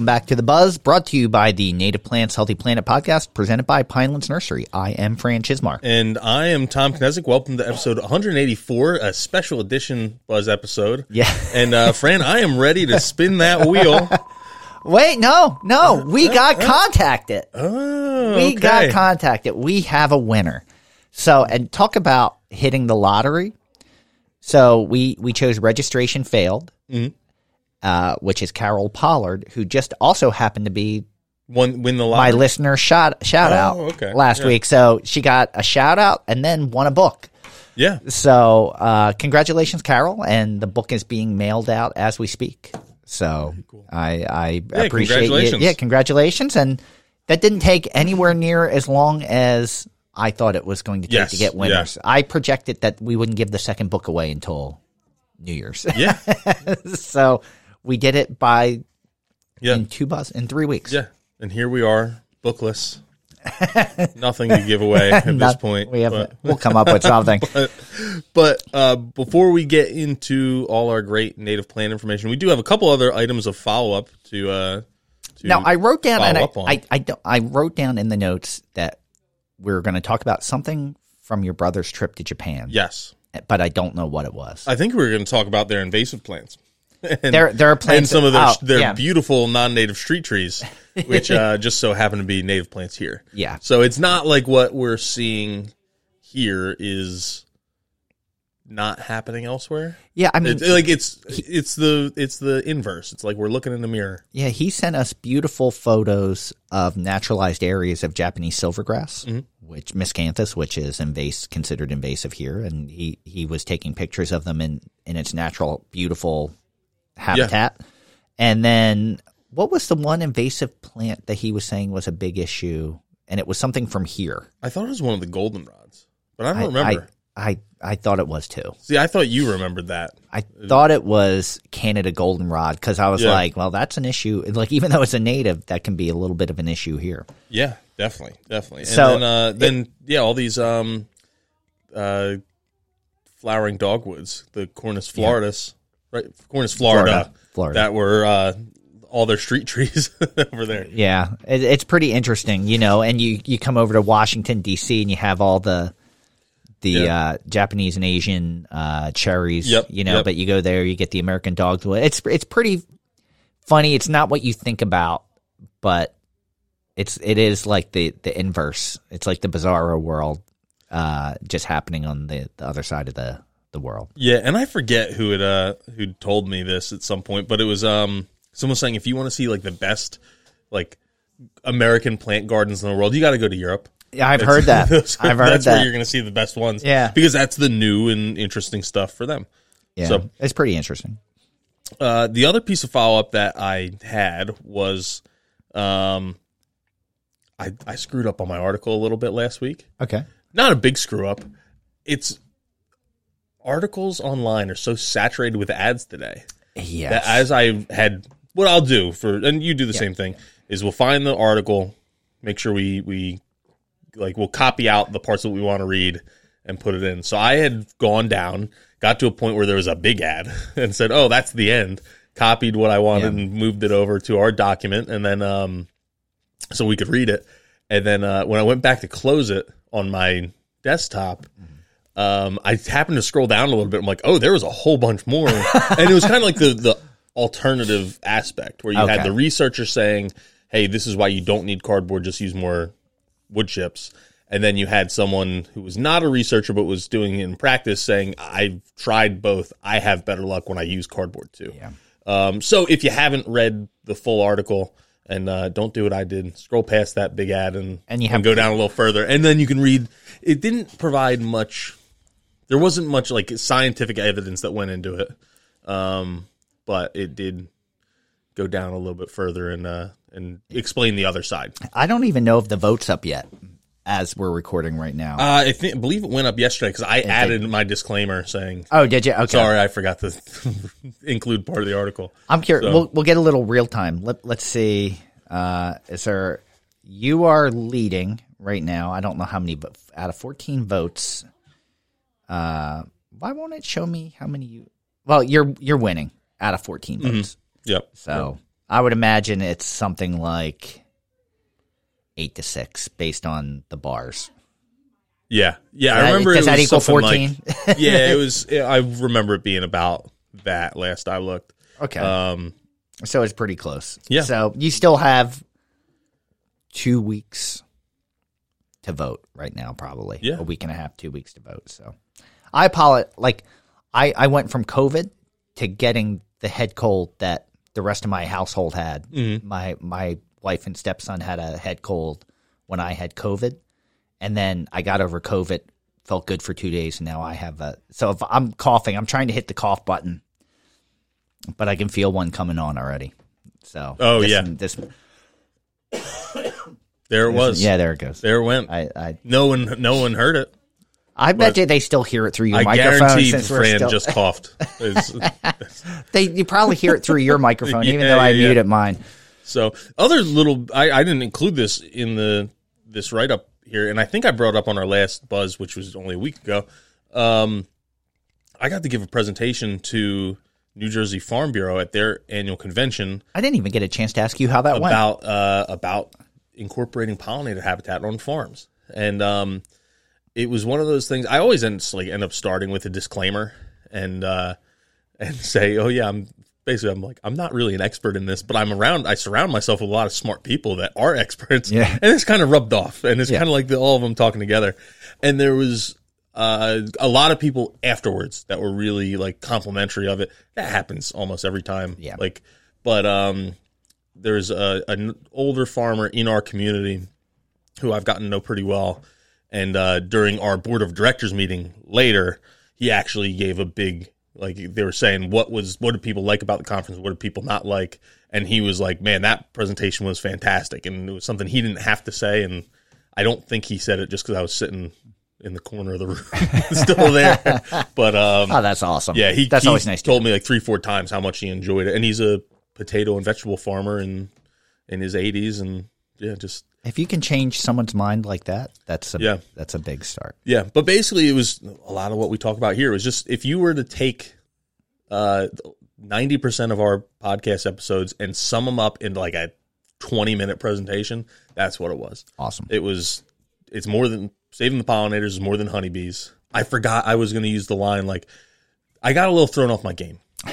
Welcome back to The Buzz, brought to you by the Native Plants Healthy Planet podcast, presented by Pinelands Nursery. I am Fran Chismar. And I am Tom Knezick. Welcome to episode 184, a special edition Buzz episode. Yeah. And uh, Fran, I am ready to spin that wheel. Wait, no, no, we got contacted. Oh, We okay. got contacted. We have a winner. So, and talk about hitting the lottery. So we we chose registration failed, Mm-hmm. Uh, which is Carol Pollard, who just also happened to be One, win the my lottery. listener shout shout Oh, out okay. last Yeah. week. So she got a shout out and then won a book. yeah. So, uh, congratulations, Carol, and the book is being mailed out as we speak. So, I, I Yeah, appreciate you. congratulations. Yeah, congratulations, and that didn't take anywhere near as long as I thought it was going to take Yes, to get winners. I projected that we wouldn't give the second book away until New Year's, Yeah. so we did it by Yeah. in two bus in three weeks. Yeah. And here we are, bookless. Nothing to give away at this point. we have but- we'll come up with something. But uh, before we get into all our great native plant information, we do have a couple other items of follow up to. Uh, to Now I wrote down and I, follow up on. I, I, don't- I wrote down in the notes that we're going to talk about something from your brother's trip to Japan. yes, but I don't know what it was. I think we were going to talk about their invasive plants. And, There- there are plants and some of their oh, their yeah. beautiful non-native street trees, which uh, just so happen to be native plants here. Yeah. So it's not like what we're seeing here is not happening elsewhere. yeah, I mean, It's like it's it's the it's the inverse. It's like we're looking in the mirror. yeah, he sent us beautiful photos of naturalized areas of Japanese silvergrass, Mm-hmm. which miscanthus, which is invasive, considered invasive here, and he he was taking pictures of them in in its natural, beautiful habitat. And then, what was the one invasive plant that he was saying was a big issue? And it was something from here. I thought it was one of the goldenrods, but I don't I- remember. I, I I thought it was too. See, I thought you remembered that. I thought it was Canada goldenrod because I was Yeah. like, well, that's an issue. Like even though it's a native, that can be a little bit of an issue here. Yeah, definitely, definitely. And So, then, uh, then yeah, all these um, uh, flowering dogwoods, the Cornus floridus, right? Cornus Florida, Florida, Florida. that were uh, all their street trees over there. Yeah, it, it's pretty interesting, you know. And you you come over to Washington D.C. and you have all the the Yeah. uh, Japanese and Asian uh, cherries, Yep, you know. yep. But you go there, you get the American dogwood. It's it's pretty funny. It's not what you think about, but it's it is like the the inverse. It's like the bizarro world, uh, just happening on the, the other side of the the world. Yeah, and I forget who it uh who told me this at some point, but it was um someone saying if you want to see like the best like American plant gardens in the world, you got to go to Europe. Yeah, I've heard that. I've heard that's where that. you're going to see the best ones. Yeah. because that's the new and interesting stuff for them. Yeah, So- it's pretty interesting. Uh, the other piece of follow up that I had was, um, I I screwed up on my article a little bit last week. Okay. Not a big screw up. It's articles online are so saturated with ads today Yes. that as I had what I'll do for and you do the same thing is we'll find the article, make sure we we like we'll copy out the parts that we want to read and put it in. So I had gone down, got to a point where there was a big ad and said, "Oh, that's the end." Copied what I wanted Yeah. and moved it over to our document and then um so we could read it. And then uh, when I went back to close it on my desktop, um, I happened to scroll down a little bit. I'm like, oh, there was a whole bunch more, and it was kind of like the the alternative aspect where you Okay. had the researcher saying, "Hey, this is why you don't need cardboard; just use more wood chips." And then you had someone who was not a researcher but was doing it in practice saying, "I've tried both. I have better luck when I use cardboard too." Yeah. Um, so if you haven't read the full article. And uh, don't do what I did. Scroll past that big ad and And you have- go down a little further, and then you can read. It didn't provide much there wasn't much like scientific evidence that went into it um but it did go down a little bit further and uh and explain the other side I don't even know if the vote's up yet as we're recording right now? Uh, I think, believe it went up yesterday because I added my disclaimer saying, oh, did you? Okay. sorry, I forgot to include part of the article. I'm curious. So- We'll, we'll get a little real time. Let, let's see. Uh, is there? You are leading right now. I don't know how many, but out of 14 votes, uh, why won't it show me how many you? Well, you're you're winning out of 14 votes. Yep. So I would imagine it's something like eight to six based on the bars. Yeah. Yeah. That- I remember does it that was equal something 14? Like, yeah, it was, I remember it being about that last I looked. Okay. Um, so it's pretty close. Yeah. So you still have two weeks to vote right now, probably. Yeah. A week and a half, two weeks to vote. So I apologize. Like, I, I went from COVID to getting the head cold that the rest of my household had. Mm-hmm. My my wife and stepson had a head cold when I had COVID, and then I got over COVID, felt good for two days, and now I have a. So if I'm coughing, I'm trying to hit the cough button, but I can feel one coming on already. So Oh, this- yeah. this there it was. yeah, there it goes. There it went. I I, no one, no one heard it. I bet you they still hear it through your I microphone. guarantee Since Fran still, just coughed. It's- they you probably hear it through your microphone, even Yeah, though I yeah, muted mine. So other little, I, I didn't include this in the this write up here, and I think I brought up on our last buzz, which was only a week ago. Um, I got to give a presentation to New Jersey Farm Bureau at their annual convention I didn't even get a chance to ask you how that went. about uh, about incorporating pollinator habitat on farms, and um, it was one of those things. I always end like end up starting with a disclaimer and uh, and say, "Oh yeah, I'm." Basically, I'm like, I'm not really an expert in this, but I'm around. I surround myself with a lot of smart people that are experts, Yeah. and it's kind of rubbed off, and it's Yeah. kind of like the, all of them talking together. And there was uh, a lot of people afterwards that were really like complimentary of it. That happens almost every time. Yeah. Like, but um, there's a, an older farmer in our community who I've gotten to know pretty well. And uh, during our board of directors meeting later, he actually gave a big like they were saying what was what did people like about the conference, what did people not like, and he was like, man, that presentation was fantastic, and it was something he didn't have to say, and I don't think he said it just because I was sitting in the corner of the room, still there, but um, Oh, that's awesome. yeah, he that's always nice. To told me like three, four times how much he enjoyed it, and he's a potato and vegetable farmer in in his 80s, and yeah, just if you can change someone's mind like that, that's a Yeah. that's a big start. yeah. But basically, it was a lot of what we talk about here. Was just if you were to take uh ninety percent of our podcast episodes and sum them up into like a twenty minute presentation, that's what it was. Awesome. It was. It's more than saving the pollinators is more than honeybees. I forgot I was going to use the line like I got a little thrown off my game.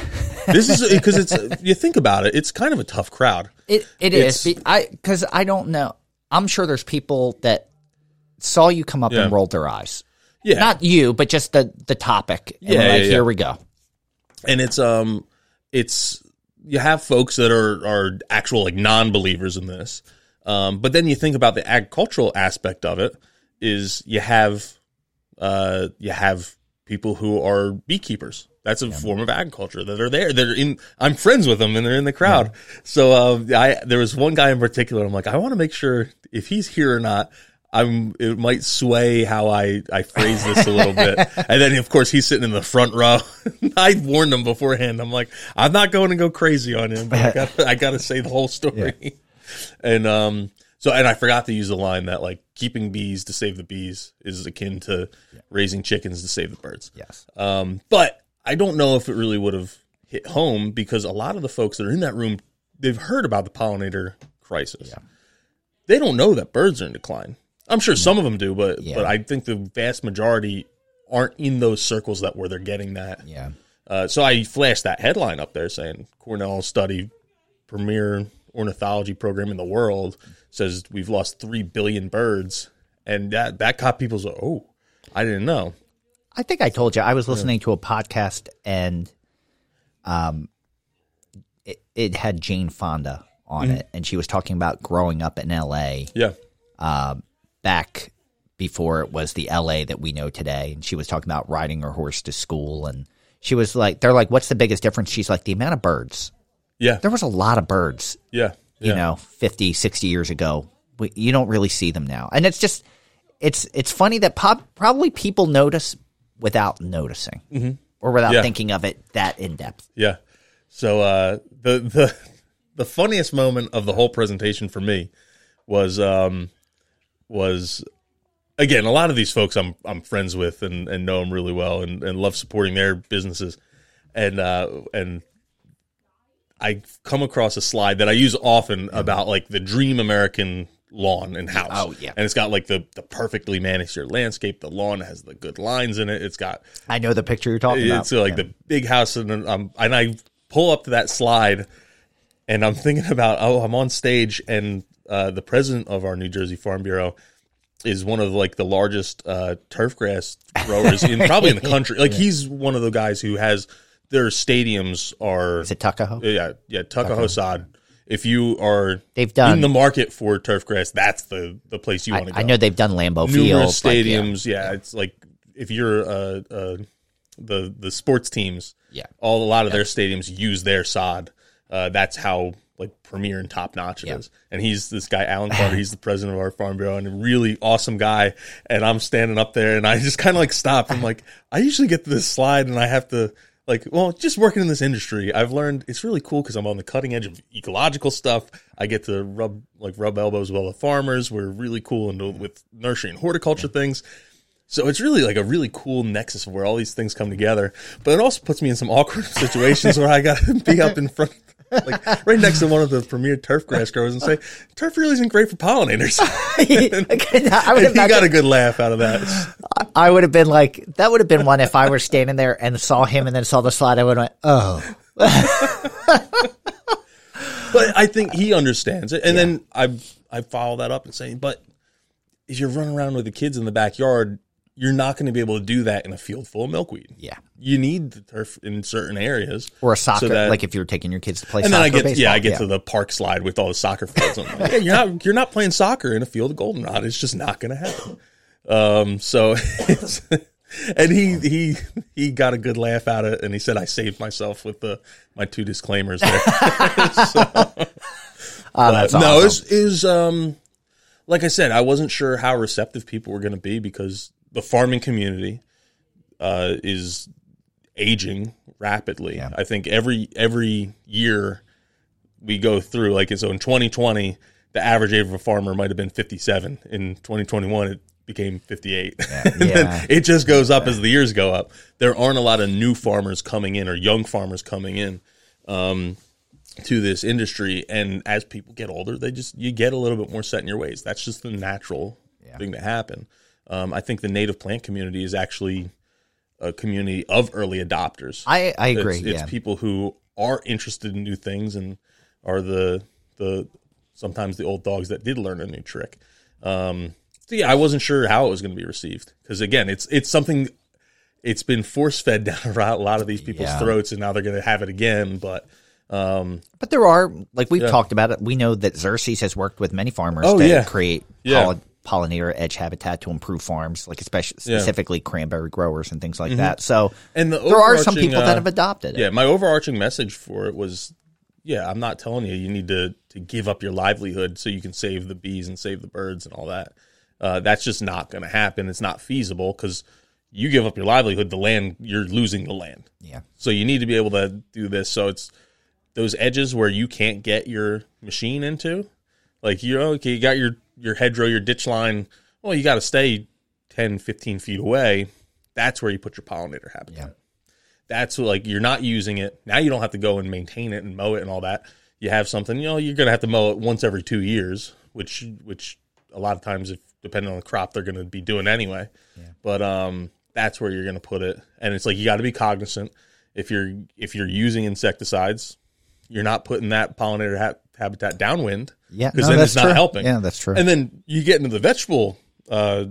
This is because it's you think about it, it's kind of a tough crowd. It it It's- is. I because I don't know. I'm sure there's people that saw you come up and rolled their eyes. Yeah, Not you, but just the the topic. And Yeah, like, yeah, yeah. here we go. and it's um it's you have folks that are are actual like non-believers in this um but then you think about the agricultural aspect of it is you have uh you have people who are beekeepers that's a form of agriculture that are there they're in i'm friends with them and they're in the crowd so uh, i there was one guy in particular i'm like i want to make sure if he's here or not I'm. It might sway how I I phrase this a little bit, and then of course he's sitting in the front row. I warned him beforehand. I'm like, I'm not going to go crazy on him, but I got I got to say the whole story. And um, so and I forgot to use the line that like keeping bees to save the bees is akin to raising chickens to save the birds. Yes. Um, but I don't know if it really would have hit home because a lot of the folks that are in that room, they've heard about the pollinator crisis. They don't know that birds are in decline. I'm sure some of them do, but Yeah. but I think the vast majority aren't in those circles that where they're getting that. Yeah. Uh, so I flashed that headline up there saying Cornell study premier ornithology program in the world says we've lost three billion birds, and that that caught people's oh, I didn't know. I think I told you I was listening to a podcast and um it, it had Jane Fonda on Mm-hmm. it and she was talking about growing up in LA Yeah, back before it was the LA that we know today and she was talking about riding her horse to school and she was like they're like what's the biggest difference? She's like the amount of birds. Yeah, there was a lot of birds yeah, you yeah. know 50 60 years ago we, you don't really see them now and it's just it's it's funny that pop, probably people notice without noticing mm-hmm. or without Yeah. thinking of it that in depth. Yeah. So uh, the the the funniest moment of the whole presentation for me was um was again a lot of these folks I'm I'm friends with and, and know them really well and, and love supporting their businesses and uh and I come across a slide that I use often about like the dream American lawn and house. Oh, yeah. And it's got like the, the perfectly manicured landscape. The lawn has the good lines in it. It's got I know the picture you're talking about. it's like the big house, and um, and I pull up to that slide, and I'm thinking about oh, I'm on stage, and uh, the president of our New Jersey Farm Bureau is one of like the largest uh, turf grass growers in probably in the country. Like he's one of the guys who has their stadiums are Is it Tuckahoe? yeah yeah Tuckahoe Sod. If you are They've done- in the market for turf grass, that's the the place you want to go I know they've done Lambeau numerous Field. like, yeah. stadiums. yeah. it's like if you're uh, uh, the the sports teams, Yeah. all a lot of their stadiums use their sod. Uh, that's how like premier and top notch it is. Yeah. And he's this guy Alan Carter. he's the president of our farm bureau and a really awesome guy. And I'm standing up there and I just kind of like stop. I'm like, I usually get to this slide and I have to. Like, well, just working in this industry, I've learned it's really cool because I'm on the cutting edge of ecological stuff. I get to rub like rub elbows with all the farmers. We're really cool into mm-hmm. with nursery and horticulture things. So it's really like a really cool nexus of where all these things come together. But it also puts me in some awkward situations where I got to be up in front, like right next to one of the premier turf grass growers and say, "Turf really isn't great for pollinators." I would he got a good laugh out of that. I would have been like that would have been one if I were standing there and saw him and then saw the slide. I would have went, oh, But I think he understands it. And then I I follow that up and say, "But if you're running around with the kids in the backyard." You're not going to be able to do that in a field full of milkweed. yeah. You need the turf in certain areas. Or a soccer, so that- like if you're taking your kids to play and soccer. then I get baseball. yeah, I get to the park slide with all the soccer fields. Like, yeah, you're not you're not playing soccer in a field of goldenrod. It's just not going to happen. Um, so it's, and he he he got a good laugh out of it, and he said I saved myself with the my two disclaimers there. Oh, that's no, awesome. it's is um like I said, I wasn't sure how receptive people were going to be because the farming community uh, is aging rapidly. Yeah. I think every every year we go through like so in 2020 the average age of a farmer might have been 57 in 2021 it became 58 and Yeah. then it just goes up as the years go up. There aren't a lot of new farmers coming in or young farmers coming in um, to this industry. And as people get older they just you get a little bit more set in your ways. That's just the natural thing to happen um, i think the native plant community is actually a community of early adopters I, I agree. it's, it's yeah. people who are interested in new things and are the the sometimes the old dogs that did learn a new trick. Um, so yeah, I wasn't sure how it was going to be received because again, it's it's something it's been force fed down a lot- of these people's Yeah. throats, and now they're going to have it again. But um, But there are, like we've talked about it, we know that Xerces has worked with many farmers Oh, to yeah. create Yeah. Pollinator edge habitat to improve farms, like especially Yeah. Mm-hmm. specifically cranberry growers and things like that. So and the there are some people uh, that have adopted it. Yeah, my overarching message for it was, yeah, I'm not telling you you need to to give up your livelihood so you can save the bees and save the birds and all that. Uh, that's just not going to happen. It's not feasible because you give up your livelihood, the land you're losing the land. Yeah. So you need to be able to do this. So it's those edges where you can't get your machine into, like you okay, you got your your hedgerow, your ditch line. Well, you got to stay 10, 15 feet away. That's where you put your pollinator habitat Yeah. that's like you're not using it now you don't have to go and maintain it and mow it and all that you have something you know you're going to have to mow it once every two years which which a lot of times if depending on the crop they're going to be doing anyway but um that's where you're going to put it and it's like you got to be cognizant if you're if you're using insecticides you're not putting that pollinator ha- habitat downwind Yeah, because no, then that's it's not true. helping Yeah, that's true. and then you get into the vegetable uh,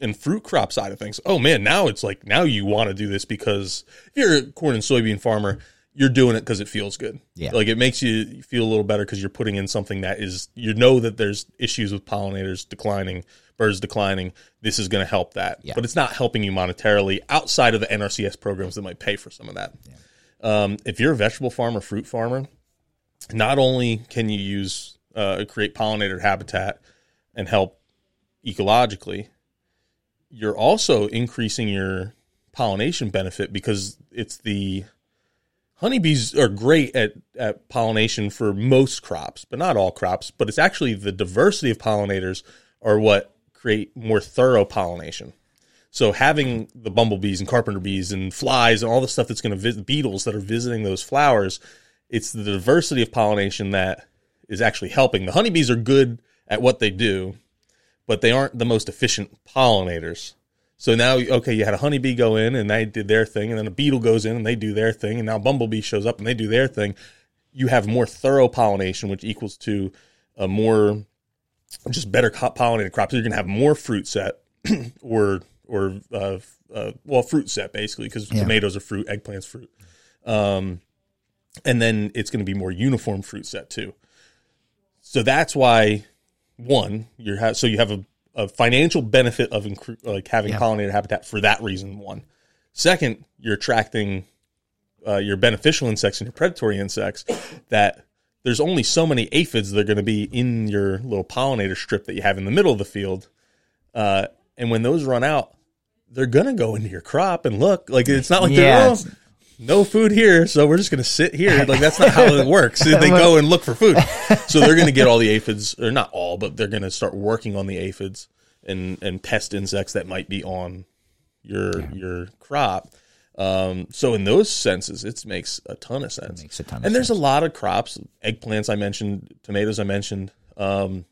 and fruit crop side of things. Oh man, now it's like now you want to do this because if you're a corn and soybean farmer, you're doing it because it feels good. Yeah. like it makes you feel a little better because you're putting in something that is you know that there's issues with pollinators declining, birds declining. This is going to help that, Yeah. but it's not helping you monetarily outside of the NRCS programs that might pay for some of that. Um, if you're a vegetable farmer, fruit farmer, not only can you use uh, create pollinator habitat and help ecologically, you're also increasing your pollination benefit because it's the honeybees are great at, at pollination for most crops, but not all crops. But it's actually the diversity of pollinators are what create more thorough pollination. So having the bumblebees and carpenter bees and flies and all the stuff that's going to visit beetles that are visiting those flowers, it's the diversity of pollination that is actually helping. The honeybees are good at what they do, but they aren't the most efficient pollinators. So now, okay, you had a honeybee go in and they did their thing, and then a beetle goes in and they do their thing, and now bumblebee shows up and they do their thing. You have more thorough pollination, which equals to a more just better pollinated crop. So you're going to have more fruit set, or or uh, uh, well, fruit set basically because yeah. tomatoes are fruit, eggplants fruit, um, and then it's going to be more uniform fruit set too. So that's why one you're so you have a, a financial benefit of like having yeah. pollinator habitat for that reason. One, second, you're attracting uh, your beneficial insects and your predatory insects that there's only so many aphids that are going to be in your little pollinator strip that you have in the middle of the field. Uh, and when those run out, they're gonna go into your crop and look. Like it's not like yeah, they're oh, no food here, so we're just gonna sit here. Like that's not how it works. they go and look for food, so they're gonna get all the aphids, or not all, but they're gonna start working on the aphids and and pest insects that might be on your yeah. your crop. Um, so in those senses, it makes a ton of sense. It makes a ton. and there's sense. a lot of crops, eggplants I mentioned, tomatoes I mentioned. Um,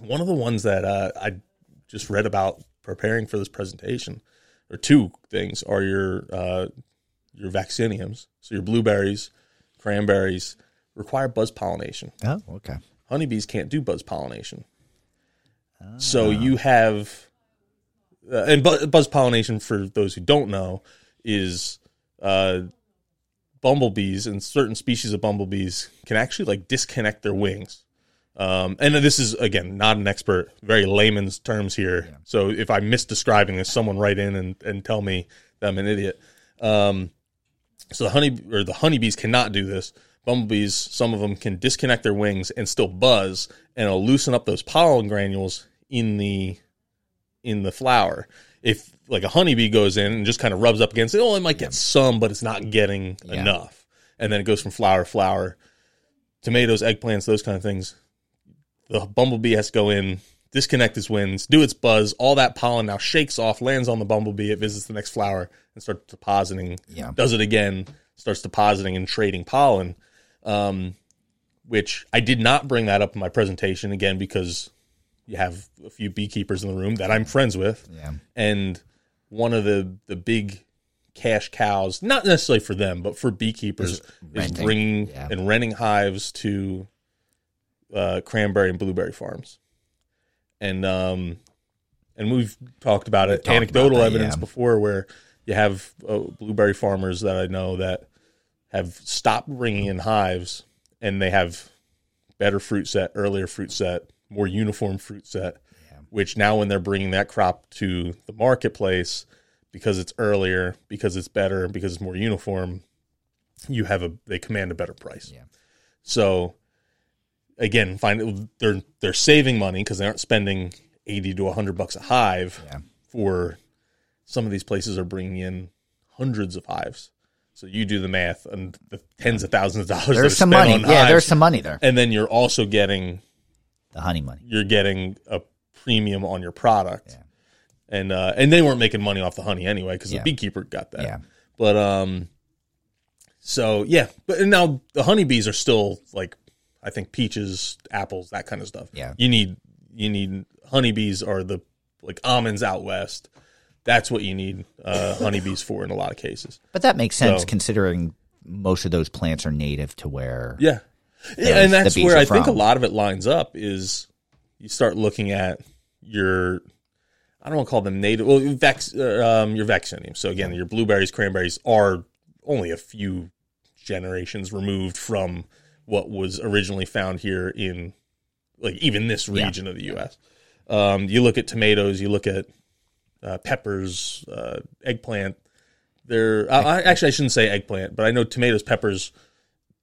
one of the ones that uh, I just read about preparing for this presentation, or two things are your uh, your vacciniums. So your blueberries, cranberries require buzz pollination. Oh, okay. Honeybees can't do buzz pollination. Oh. So you have, uh, and bu- buzz pollination for those who don't know is uh, bumblebees and certain species of bumblebees can actually like disconnect their wings um, and this is again not an expert, very layman's terms here. Yeah. So if I'm misdescribing this, someone write in and, and tell me that I'm an idiot. Um, so the honey or the honeybees cannot do this. Bumblebees, some of them can disconnect their wings and still buzz, and it'll loosen up those pollen granules in the in the flower. If like a honeybee goes in and just kind of rubs up against it, oh, it might get some, but it's not getting yeah. enough. And then it goes from flower to flower. Tomatoes, eggplants, those kind of things the bumblebee has to go in, disconnect its wings, do its buzz. All that pollen now shakes off, lands on the bumblebee. It visits the next flower and starts depositing. Yeah. Does it again, starts depositing and trading pollen. Um, which I did not bring that up in my presentation again because you have a few beekeepers in the room that I'm friends with. Yeah. And one of the the big cash cows, not necessarily for them, but for beekeepers, is, bringing yeah. and renting hives to uh, cranberry and blueberry farms, and um, and we've talked about it, talked anecdotal about that, evidence yeah. before, where you have uh, blueberry farmers that I know that have stopped bringing in hives, and they have better fruit set, earlier fruit set, more uniform fruit set, yeah. which now when they're bringing that crop to the marketplace because it's earlier, because it's better, because it's more uniform, you have a they command a better price. Yeah. So again, find they're they're saving money because they aren't spending eighty to hundred bucks a hive yeah. for some of these places are bringing in hundreds of hives. So you do the math and the tens of thousands of dollars. There's some money. yeah, hives, there's some money there. And then you're also getting the honey money. You're getting a premium on your product. Yeah. And uh, and they weren't making money off the honey anyway because yeah. the beekeeper got that. Yeah. But um, so yeah, but now the honeybees are still like I think peaches, apples, that kind of stuff. Yeah. You need you need honeybees are the like almonds out west. That's what you need uh, honeybees for in a lot of cases. But that makes sense so, considering most of those plants are native to where. Yeah. Yeah, and that's where I from. think a lot of it lines up is you start looking at your I don't want to call them native well vex uh, um, your vaccinium. So again, your blueberries, cranberries are only a few generations removed from what was originally found here in like even this region yeah. of the U.S. Um, you look at tomatoes, you look at uh, peppers, uh, eggplant. They're I, actually I shouldn't say eggplant, but I know tomatoes, peppers.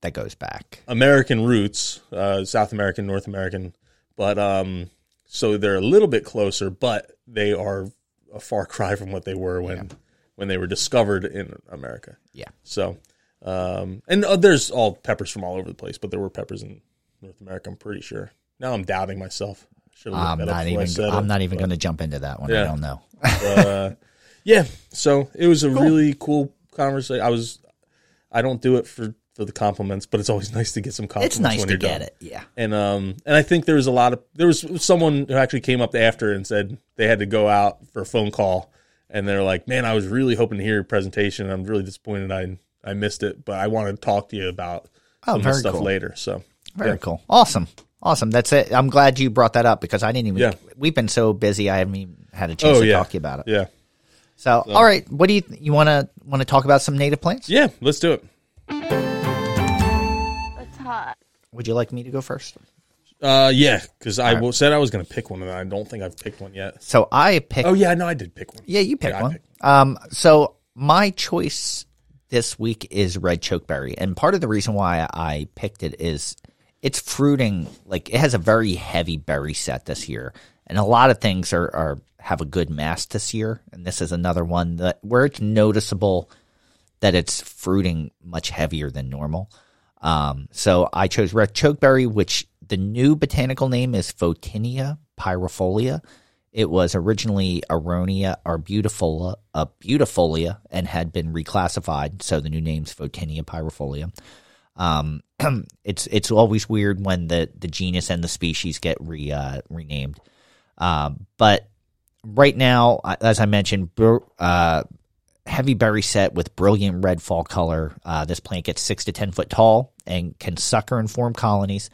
That goes back American roots, uh, South American, North American, but um, so they're a little bit closer, but they are a far cry from what they were when when they were discovered in America. Yeah. So, um, and uh, there's all peppers from all over the place, but there were peppers in North America. I'm pretty sure. Now I'm doubting myself. I'm not before I even. I'm not even going to jump into that one. I don't know. but, uh, yeah. So it was a really cool conversation. I was. I don't do it for for the compliments, but it's always nice to get some compliments. It's nice when to you're get done. it. Yeah. And um and I think there was a lot of there was someone who actually came up after and said they had to go out for a phone call and they're like, "Man, I was really hoping to hear your presentation. I'm really disappointed I I missed it, but I want to talk to you about Oh, some of the very stuff cool. later." So Very yeah. cool. Awesome. Awesome. That's it. I'm glad you brought that up because I didn't even. Yeah. We've been so busy. I haven't even had a chance Oh to yeah, talk to you about it. Yeah, So, all right. What do you you want to want to talk about some native plants? yeah. Let's do it. It's hot. Would you like me to go first? Uh, yeah, because I w- said I was going to pick one, and I don't think I've picked one yet. So I picked. Oh yeah, no, I did pick one. Yeah, you pick Yeah, one. picked Um, so my choice this week is red chokeberry, and part of the reason why I picked it is it's fruiting like it has a very heavy berry set this year, and a lot of things are, are have a good mass this year, and this is another one that where it's noticeable that it's fruiting much heavier than normal. Um, so I chose red chokeberry, which the new botanical name is Photinia pyrifolia. It was originally Aronia arbutifolia, uh, beautifolia, and had been reclassified. So the new name's Photinia pyrifolia. Um, it's it's always weird when the, the genus and the species get re, uh, renamed. Um, but right now, uh, as I mentioned, uh, heavy berry set with brilliant red fall color. Uh, this plant gets six to ten foot tall and can sucker and form colonies.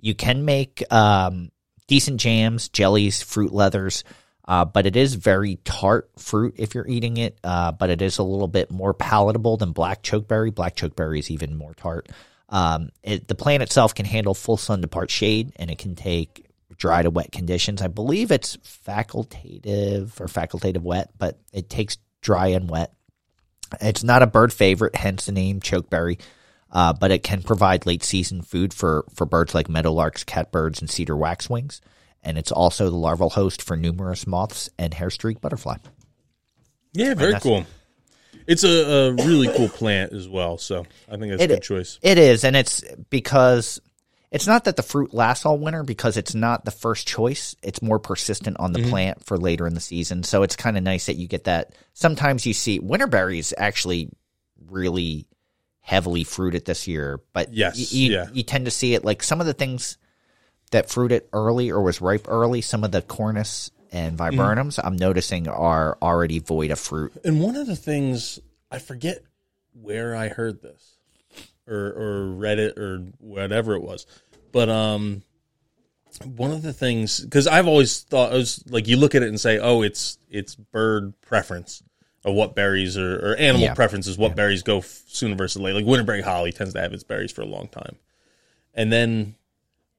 You can make um, decent jams, jellies, fruit leathers, uh, but it is very tart fruit if you're eating it. Uh, but it is a little bit more palatable than black chokeberry. Black chokeberry is even more tart. Um, it, the plant itself can handle full sun to part shade, and it can take dry to wet conditions. I believe it's facultative or facultative wet, but it takes dry and wet. It's not a bird favorite, hence the name chokeberry, uh, but it can provide late season food for, for birds like meadowlarks, catbirds, and cedar waxwings. And it's also the larval host for numerous moths and hair streak butterfly. Yeah, very cool. It's a, a really cool plant as well. So I think that's a good choice. It is, and it's because it's not that the fruit lasts all winter because it's not the first choice. It's more persistent on the plant for later in the season. So it's kind of nice that you get that. Sometimes you see winter berries actually really heavily fruited this year, but Yes, you, yeah. you tend to see it like some of the things that fruited early or was ripe early. Some of the cornus and viburnums I'm noticing are already void of fruit. And one of the things I forget where I heard this or or read it or whatever it was, but um, one of the things because I've always thought it was like you look at it and say, oh, it's it's bird preference of what berries or, or animal Yeah. preference is what berries go f- sooner versus later. Like winterberry holly tends to have its berries for a long time, and then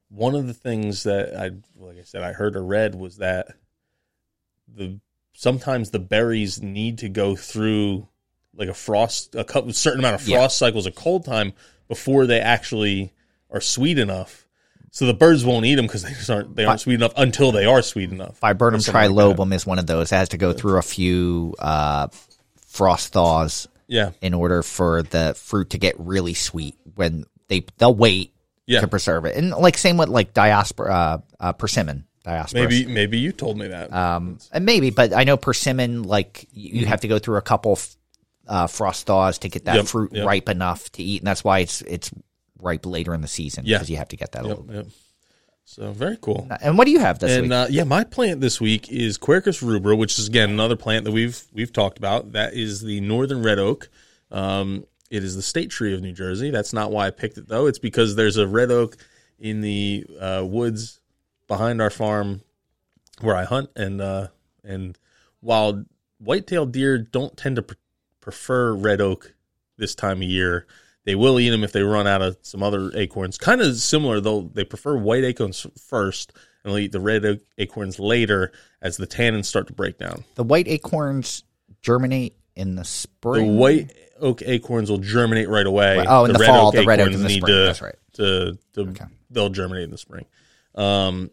one of the things that I like I said I heard or read was that the sometimes the berries need to go through like a frost a couple certain amount of Yeah. frost cycles of cold time before they actually are sweet enough. So the birds won't eat them because they just aren't they aren't sweet enough until they are sweet enough. Viburnum trilobum is one of those. It has to go through a few uh, frost thaws Yeah, in order for the fruit to get really sweet. When they they'll wait Yeah. to preserve it, and like same with like diaspora uh, uh, persimmon. Diospyros. maybe maybe you told me that. um, and maybe, but I know persimmon like you you have to go through a couple f- uh, frost thaws to get that Yep, fruit yep. ripe enough to eat, and that's why it's it's ripe later in the season Yeah. because you have to get that a yep, little. bit. yep. So very cool. And what do you have this And week? uh, yeah, my plant this week is Quercus rubra, which is again another plant that we've we've talked about. That is the northern red oak. Um, it is the state tree of New Jersey. That's not why I picked it though. It's because there's a red oak in the uh, woods behind our farm where I hunt, and uh, and while white-tailed deer don't tend to pre- prefer red oak this time of year, they will eat them if they run out of some other acorns. Kind of similar though. They prefer white acorns first, and they'll eat the red acorns later as the tannins start to break down. the white acorns germinate in the spring. The white oak acorns will germinate right away. Oh, in the red fall, oak the red oak acorns in the need spring. to- That's right. To, to they'll germinate in the spring. Um,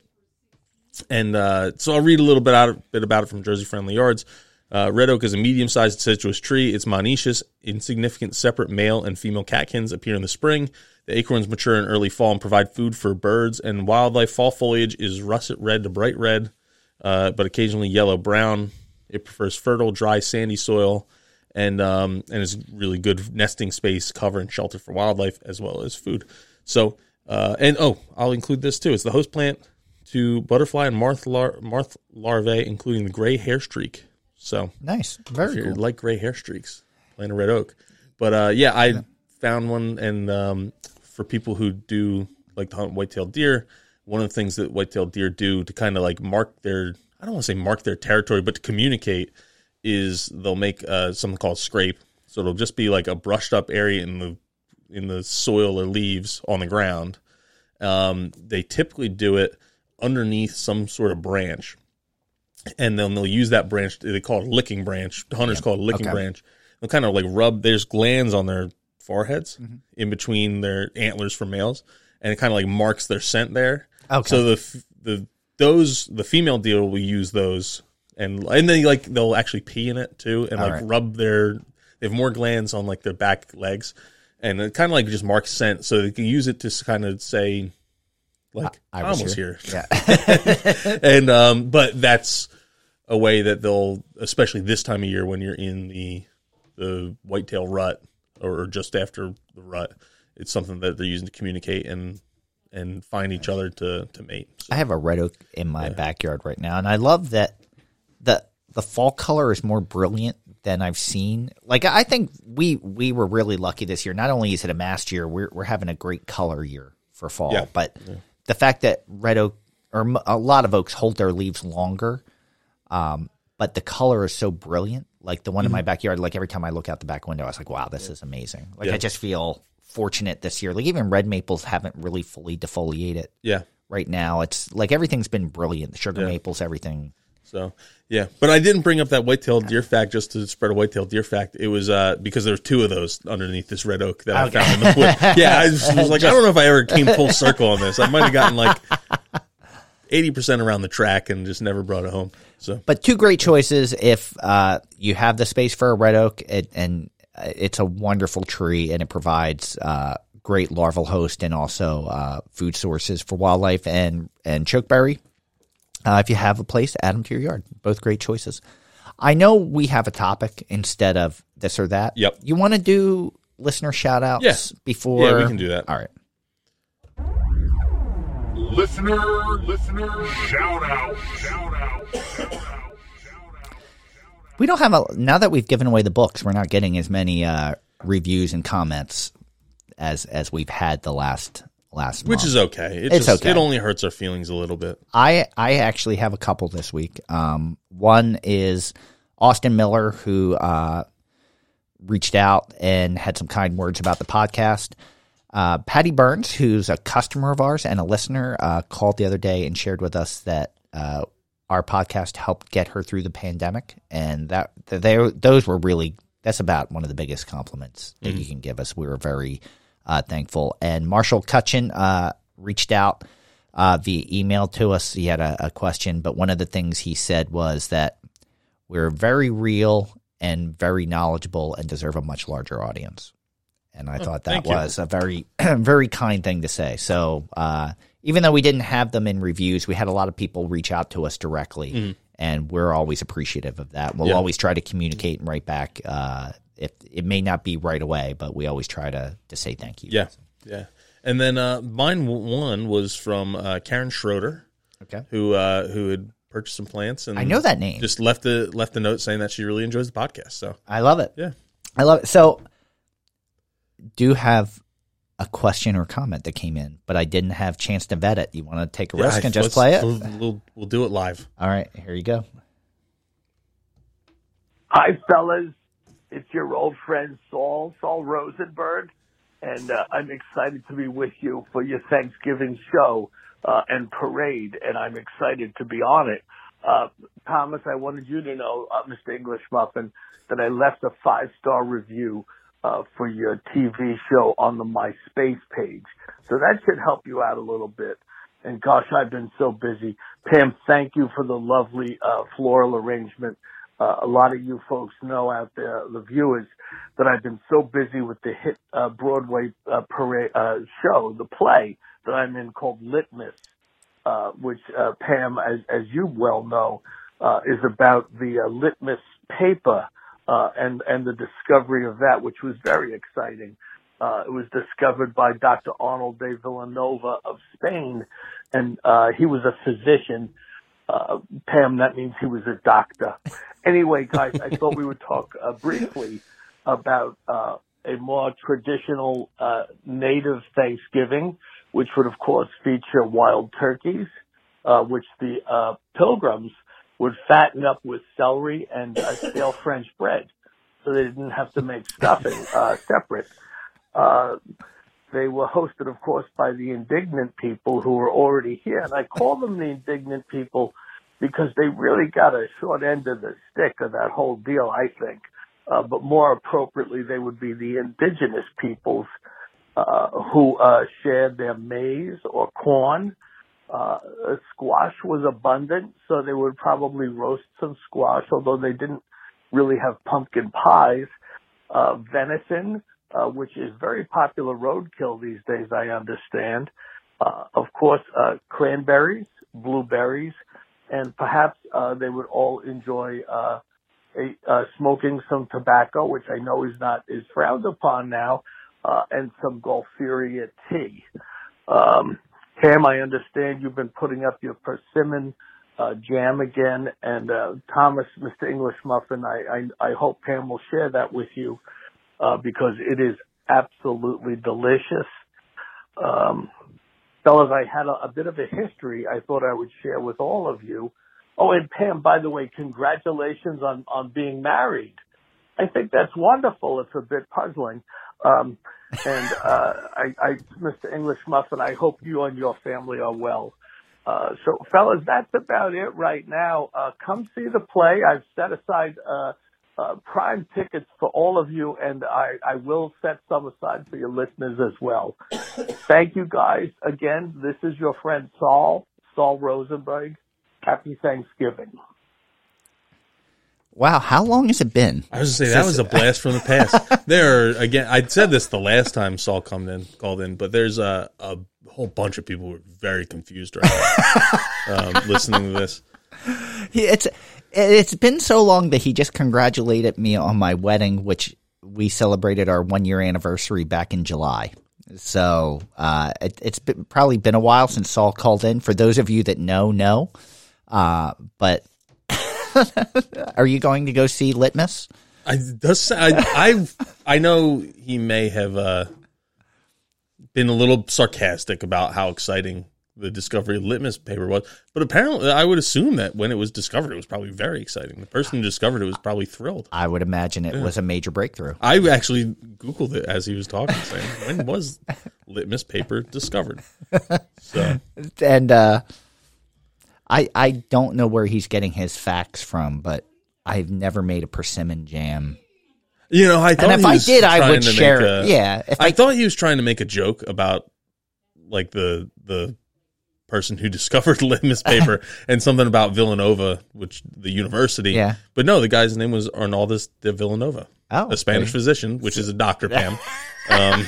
And uh, so I'll read a little bit out bit about it from Jersey Friendly Yards. Uh, red oak is a medium-sized deciduous tree. It's monoecious. Insignificant separate male and female catkins appear in the spring. The acorns mature in early fall and provide food for birds and wildlife. Fall foliage is russet red to bright red, uh, but occasionally yellow brown. It prefers fertile, dry, sandy soil, and um, and is really good nesting space, cover, and shelter for wildlife as well as food. So, uh, and oh, I'll include this too. It's the host plant to butterfly and moth, lar- moth larvae, including the gray hair streak. So nice, very cool. like gray hair streaks, plant a red oak. But uh, yeah, I yeah. found one, and um, for people who do like to hunt white-tailed deer, one of the things that white-tailed deer do to kind of like mark their I don't want to say mark their territory, but to communicate is they'll make uh, something called scrape. So it'll just be like a brushed up area in the in the soil or leaves on the ground. Um, they typically do it underneath some sort of branch and then they'll use that branch. They call it licking branch. Hunters yeah. call it licking okay. branch. They'll kind of like rub. There's glands on their foreheads mm-hmm. in between their antlers for males, and it kind of like marks their scent there. Okay. So the the those the female deer will use those, and and then like they'll actually pee in it too, and All like right. rub their. They have more glands on like their back legs, and it kind of like just marks scent, so they can use it to kind of say, like I, I almost here. here. Yeah. and um, but that's a way that they'll, especially this time of year when you're in the the whitetail rut or just after the rut, it's something that they're using to communicate and and find each other to to mate. So, I have a red oak in my yeah. backyard right now, and I love that the the fall color is more brilliant than I've seen. Like I think we we were really lucky this year. Not only is it a mast year, we're we're having a great color year for fall, yeah. but yeah. the fact that red oak or a lot of oaks hold their leaves longer um, but the color is so brilliant. Like the one mm-hmm. in my mm-hmm. backyard, like every time I look out the back window, I was like, wow, this is amazing. Like yeah. I just feel fortunate this year. Like even red maples haven't really fully defoliated. Yeah. Right now, it's like everything's been brilliant. The sugar yeah. maples, everything. So yeah, but I didn't bring up that white-tailed deer fact just to spread a white-tailed deer fact. It was uh, because there's two of those underneath this red oak that okay. I found in the wood. Yeah, I was, was like, just... I don't know if I ever came full circle on this. I might have gotten like eighty percent around the track and just never brought it home. So, but two great choices if uh, you have the space for a red oak, it, and it's a wonderful tree, and it provides uh, great larval host and also uh, food sources for wildlife and and chokeberry. Uh, if you have a place, add them to your yard. Both great choices. I know we have a topic instead of this or that. Yep. You want to do listener shout outs yes. before? Yeah, we can do that. All right. Listener, listener, shout out, shout out, shout out. We don't have a now that we've given away the books, we're not getting as many uh, reviews and comments as as we've had the last last Which month. is okay. It it's just, okay. It only hurts our feelings a little bit. I I actually have a couple this week. Um, one is Austin Miller who uh, reached out and had some kind words about the podcast. Uh, Patty Burns, who's a customer of ours and a listener, uh, called the other day and shared with us that uh, our podcast helped get her through the pandemic, and that they those were really that's about one of the biggest compliments that mm-hmm. you can give us. We were very uh, thankful. And Marshall Cutchin uh, reached out uh, via email to us. He had a, a question, but one of the things he said was that we're very real and very knowledgeable and deserve a much larger audience and I oh, thought that was a very very kind thing to say. So uh, even though we didn't have them in reviews, we had a lot of people reach out to us directly, mm-hmm. and we're always appreciative of that. We'll yeah. always try to communicate and write back. Uh, if it may not be right away, but we always try to to say thank you. Yeah, yeah. And then uh, mine one was from uh, Karen Schroeder, okay, who uh, who had purchased some plants and I know that name. Just left a left a note saying that she really enjoys the podcast. So I love it. Yeah, I love it. So do have a question or comment that came in, but I didn't have chance to vet it. You want to take a yeah, risk and just play it? We'll, we'll, we'll do it live. All right, here you go. Hi, fellas. It's your old friend Saul, Saul Rosenberg, and uh, I'm excited to be with you for your Thanksgiving show uh, and parade, and I'm excited to be on it. Uh, Thomas, I wanted you to know, uh, Mr. English Muffin, that I left a five star review uh, for your TV show on the MySpace page. So that should help you out a little bit. And gosh, I've been so busy Pam, thank you for the lovely uh, floral arrangement. Uh, a lot of you folks know out there, the viewers, that I've been so busy with the hit uh, Broadway uh, parade, uh, show, the play that I'm in called Litmus, uh, which uh, Pam, as, as you well know, uh, is about the uh, litmus paper uh, and and the discovery of that, which was very exciting. Uh, it was discovered by Dr. Arnold de Villanova of Spain, and uh, he was a physician. Uh, Pam, that means he was a doctor. Anyway, guys, I thought we would talk uh, briefly about uh, a more traditional uh, native Thanksgiving, which would, of course, feature wild turkeys, uh, which the uh, pilgrims would fatten up with celery and stale French bread, so they didn't have to make stuffing uh, separate. Uh, they were hosted, of course, by the indignant people who were already here, and I call them the indignant people because they really got a short end of the stick of that whole deal. I think, uh, but more appropriately, they would be the indigenous peoples uh, who uh, shared their maize or corn uh, squash was abundant, so they would probably roast some squash, although they didn't really have pumpkin pies. Uh, venison, uh, which is very popular roadkill these days, I understand. Uh, of course, uh, cranberries, blueberries, and perhaps uh, they would all enjoy uh, a, uh, smoking some tobacco, which I know is not is frowned upon now, uh, and some Gaultheria tea. Um, Pam, I understand you've been putting up your persimmon uh, jam again, and uh, Thomas, Mr. English Muffin, I, I, I hope Pam will share that with you uh, because it is absolutely delicious. Um, fellas, I had a, a bit of a history I thought I would share with all of you. Oh, and Pam, by the way, congratulations on, on being married. I think that's wonderful. It's a bit puzzling. Um, and uh, I, I, Mr. English Muffin, I hope you and your family are well. Uh, so, fellas, that's about it right now. Uh, come see the play. I've set aside uh, uh, prime tickets for all of you, and I, I will set some aside for your listeners as well. Thank you, guys. Again, this is your friend Saul, Saul Rosenberg. Happy Thanksgiving. Wow, how long has it been? I was gonna say that was a blast from the past. there, are, again, I said this the last time Saul come in, called in, but there's a, a whole bunch of people who are very confused right now, um, listening to this. It's it's been so long that he just congratulated me on my wedding, which we celebrated our one year anniversary back in July. So uh, it, has been, probably been a while since Saul called in. For those of you that know, know. Uh, but Are you going to go see Litmus? I does I I I know he may have uh, been a little sarcastic about how exciting the discovery of litmus paper was, but apparently I would assume that when it was discovered, it was probably very exciting. The person who discovered it was probably thrilled. I would imagine it yeah. was a major breakthrough. I actually googled it as he was talking, saying when was litmus paper discovered? So and. uh I I don't know where he's getting his facts from, but I've never made a persimmon jam. You know, I thought and if I did, I would share a, it. Yeah, I, I, thought he was trying to make a joke about like the the person who discovered litmus paper and something about Villanova, which the university. Yeah, but no, the guy's name was Arnaldus de Villanova, oh, a Spanish okay. physician, which is a doctor, Pam. um,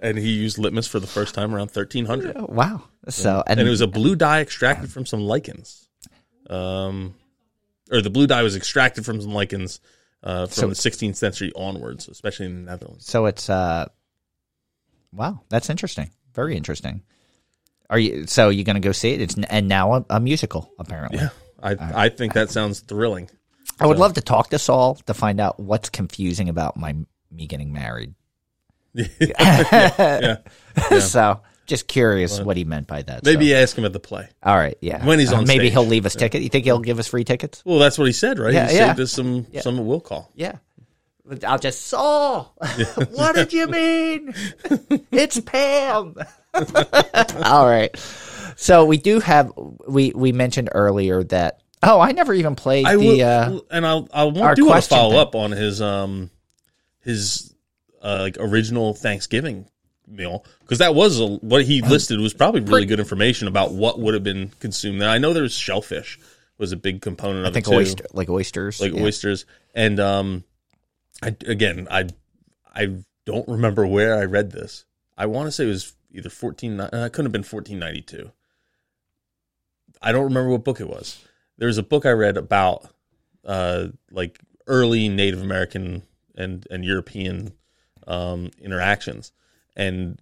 and he used litmus for the first time around 1300. Wow! So and, and, it was a blue dye extracted from some lichens, um, or the blue dye was extracted from some lichens uh, from so, the 16th century onwards, especially in the Netherlands. So it's uh, wow, that's interesting. Very interesting. Are you so you're going to go see it? It's and now a, a musical apparently. Yeah, I right. I think that sounds thrilling. I would so. love to talk to Saul to find out what's confusing about my me getting married yeah, yeah. So just curious what he meant by that. Maybe so. ask him at the play. All right, yeah. When he's on, uh, maybe stage. he'll leave us yeah. ticket. You think he'll give us free tickets? Well, that's what he said, right? Yeah, he yeah. saved us some yeah. some will call. Yeah. I'll just Saul. what did you mean? it's Pam. All right. So we do have we we mentioned earlier that oh I never even played I the will, uh, and I'll I won't do want to follow thing. up on his um his uh, like original Thanksgiving meal because that was a, what he listed was probably really good information about what would have been consumed. And I know there's shellfish was a big component of I think it too, oyster, like oysters, like yeah. oysters. And um, I again, I I don't remember where I read this. I want to say it was either fourteen. Uh, it couldn't have been fourteen ninety two. I don't remember what book it was. There was a book I read about uh, like early Native American and and European um, interactions, and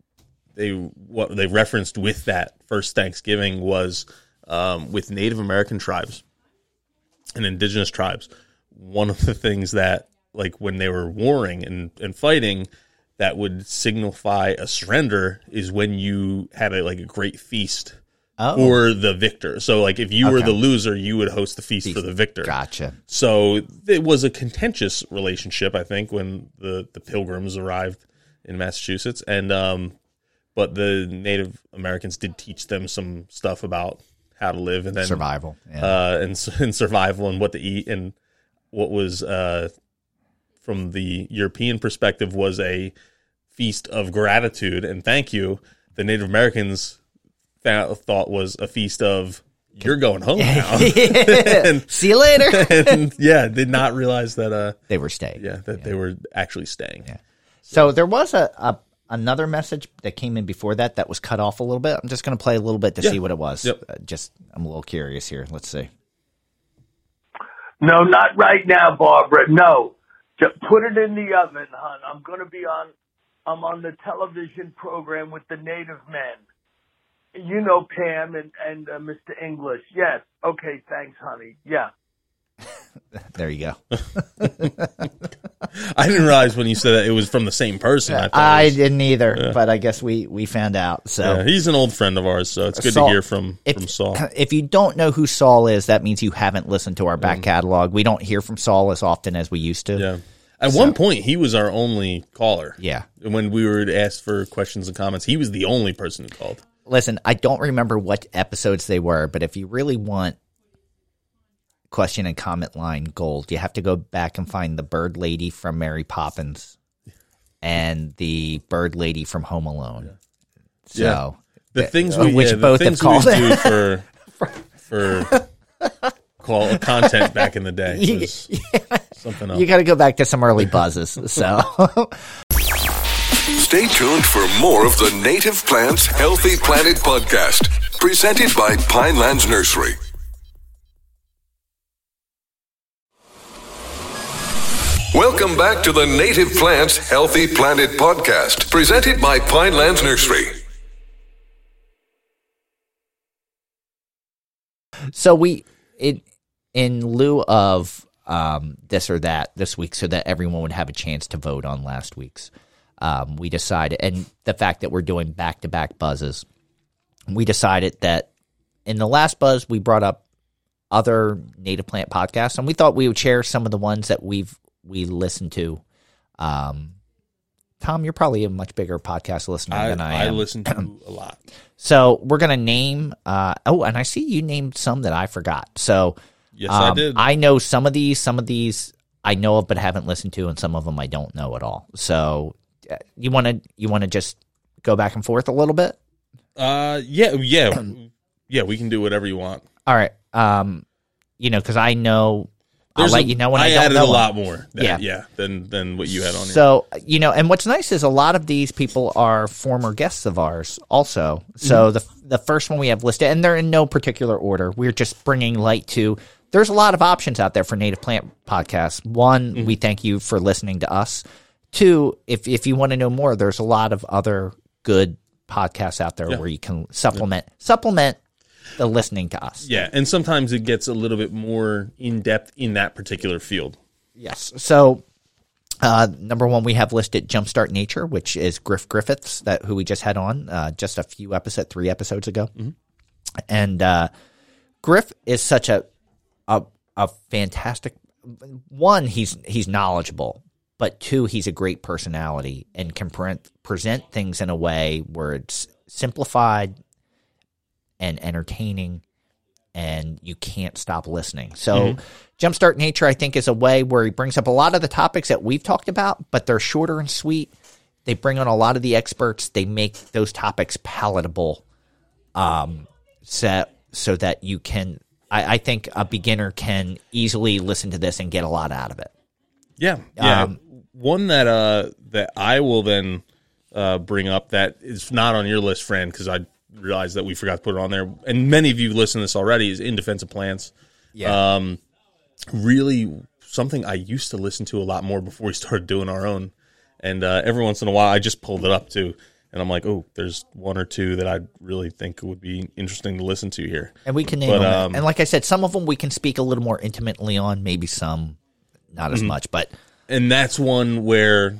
they what they referenced with that first Thanksgiving was um, with Native American tribes and indigenous tribes. One of the things that like when they were warring and, and fighting that would signify a surrender is when you had a like a great feast Oh. for the victor. So like if you were the loser, you would host the feast, for the victor. Gotcha. So it was a contentious relationship, I think, when the, the pilgrims arrived in Massachusetts. And um but the Native Americans did teach them some stuff about how to live and then Survival. Yeah. uh, and, and survival and what to eat and what was uh, from the European perspective was a feast of gratitude and thank you. The Native Americans th- thought was a feast of you're going home now. See you later. and yeah, did not realize that. Uh, they were staying. yeah, that they were actually staying. Yeah, So there was a, a another message that came in before that that was cut off a little bit. I'm just going to play a little bit to Yeah. see what it was. Yep. Uh, just I'm a little curious here. Let's see. No, not right now, Barbara. No, just put it in the oven, hon. I'm going to be on. I'm on the television program with the Native Men. You know Pam and and uh, Mr. English. Yes. Okay. Thanks, honey. Yeah. There you go. I didn't realize when you said that it was from the same person. I, I was- didn't either, but I guess we we found out. So yeah, he's an old friend of ours, so it's good Saul- to hear from if, from Saul. If you don't know who Saul is, that means you haven't listened to our back catalog. We don't hear from Saul as often as we used to. Mm. Yeah. At one point, he was our only caller. Yeah. When we were asked for questions and comments, he was the only person who called. Listen, I don't remember what episodes they were, but if you really want question and comment line gold, you have to go back and find the bird lady from Mary Poppins and the bird lady from Home Alone. So Yeah. The Yeah, things uh, we, which yeah, both the have things called. we do for for call content back in the day was something else. you got to go back to some early buzzes. So Stay tuned for more of the Native Plants Healthy Planet podcast, presented by Pinelands Nursery. Welcome back to the Native Plants Healthy Planet podcast, presented by Pinelands Nursery. So we it in lieu of um, this or that this week, so that everyone would have a chance to vote on last week's. Um, we decided, and the fact that we're doing back to back buzzes, we decided that in the last buzz we brought up other native plant podcasts, and we thought we would share some of the ones that we've we listened to. Um, Tom, you're probably a much bigger podcast listener I, than I I am. I listen to a lot. So we're gonna name. Uh, oh, and I see you named some that I forgot. So Yes, I um, did. I know some of these. Some of these I know of, but haven't listened to, and some of them I don't know at all. So you want to you want to just go back and forth a little bit. Uh, yeah, yeah, yeah. We can do whatever you want. All right. Um, you know, because I know. I'll There's let you know when I, I don't added know a them. lot more. Than, Yeah. yeah, than than what you had on here. So you know, and what's nice is a lot of these people are former guests of ours, also. So Mm-hmm. the the first one we have listed, and they're in no particular order. We're just bringing light to. There's a lot of options out there for native plant podcasts. One, Mm-hmm. we thank you for listening to us. Two, if if you want to know more, there's a lot of other good podcasts out there Yeah. where you can supplement supplement the listening to us. yeah, and sometimes it gets a little bit more in depth in that particular field. Yes. So, uh, number one, we have listed Jumpstart Nature, which is Griff Griffiths, that who we just had on uh, just a few episode, three episodes ago, and uh, Griff is such a a a fantastic one. He's he's knowledgeable, but two, he's a great personality and can pre- present things in a way where it's simplified and entertaining and you can't stop listening. So, Jumpstart Nature, I think, is a way where he brings up a lot of the topics that we've talked about, but they're shorter and sweet. they bring on a lot of the experts. They make those topics palatable, um, so so that you can. I, I think a beginner can easily listen to this and get a lot out of it. Yeah, yeah. One that uh that I will then uh bring up that is not on your list, friend, because I realized that we forgot to put it on there, and many of you listen to this already. Is in defense of plants. Yeah. Um, really something I used to listen to a lot more before we started doing our own, and uh, every once in a while I just pulled it up too. And I'm like, oh, there's one or two that I really think would be interesting to listen to here. and we can name But, them. um, and like I said, some of them we can speak a little more intimately on. Maybe some not Mm-hmm. as much, but and that's one where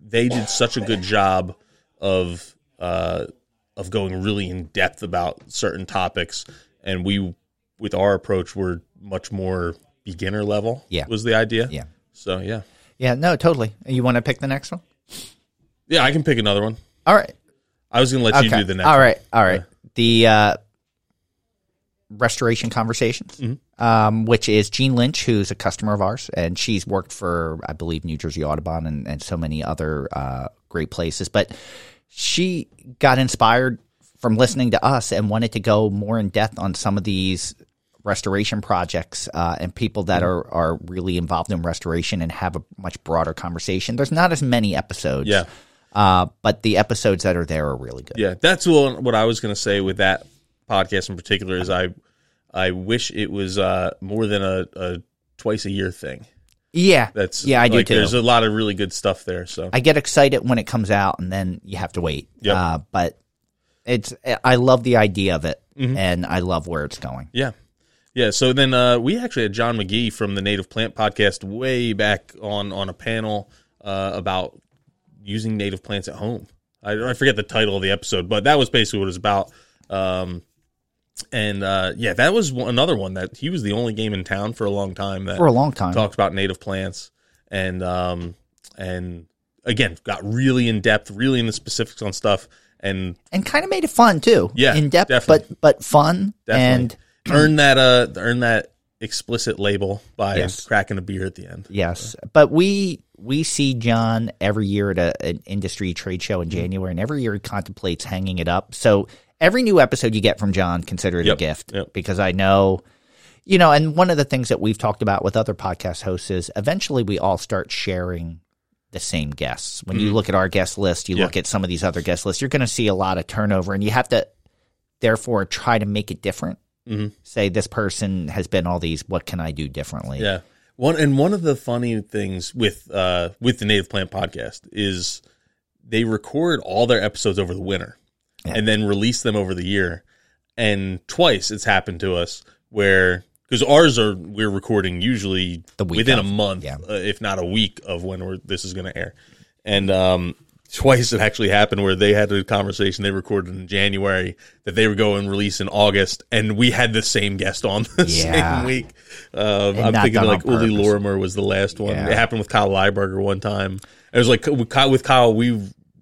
they did such a good job of uh, of going really in depth about certain topics, and we, with our approach, were much more beginner level. Yeah. was the idea. yeah, So yeah, yeah, no, totally. You want to pick the next one? yeah, I can pick another one. All right. I was going to let you do the next. All right. All right. The uh, restoration conversations, Mm-hmm. um, which is Jean Lynch, who's a customer of ours, and she's worked for, I believe, New Jersey Audubon and, and so many other uh, great places. But she got inspired from listening to us and wanted to go more in depth on some of these restoration projects uh, and people that Mm-hmm. are, are really involved in restoration and have a much broader conversation. There's not as many episodes. Yeah. Uh, but the episodes that are there are really good. Yeah, that's what, what I was going to say with that podcast in particular. Is I I wish it was uh, more than a, a twice a year thing. Yeah. That's yeah, I do too. There's a lot of really good stuff there. So I get excited when it comes out, and then you have to wait. Yep. Uh, but it's I love the idea of it, Mm-hmm. and I love where it's going. Yeah. Yeah. So then uh, we actually had John Magee from the Native Plant Podcast way back on on a panel uh, about using native plants at home. I, I forget the title of the episode, but that was basically what it was about. Um, and uh, yeah, that was another one that he was the only game in town for a long time that For a long time. talked about native plants and um, and again got really in depth, really in the specifics on stuff and and kind of made it fun too. Yeah, in depth, definitely. but but fun. definitely And earn that uh earn that explicit label by Yes. cracking a beer at the end. yes, but we we see John every year at a, an industry trade show in Mm-hmm. January, and every year he contemplates hanging it up. So every new episode you get from John, consider it Yep, a gift yep. because I know. You know, and one of the things that we've talked about with other podcast hosts is eventually we all start sharing the same guests. When you look at our guest list, you Mm-hmm. Yeah. look at some of these other guest lists, you're going to see a lot of turnover, and you have to therefore try to make it different. Mhm. Say this person has been all these. What can I do differently? Yeah. One and one of the funny things with uh with the Native Plant podcast is they record all their episodes over the winter Yeah. and then release them over the year. And twice it's happened to us where because ours are we're recording usually within of, a month, yeah. uh, if not a week of when we're, this is going to air. And um, twice it actually happened where they had a conversation they recorded in January that they were going to release in August, and we had the same guest on the Yeah. same week. Um, I'm thinking like Uli. Lorimer was the last one. Yeah. It happened with Kyle Lybarger one time. It was like with Kyle, with Kyle we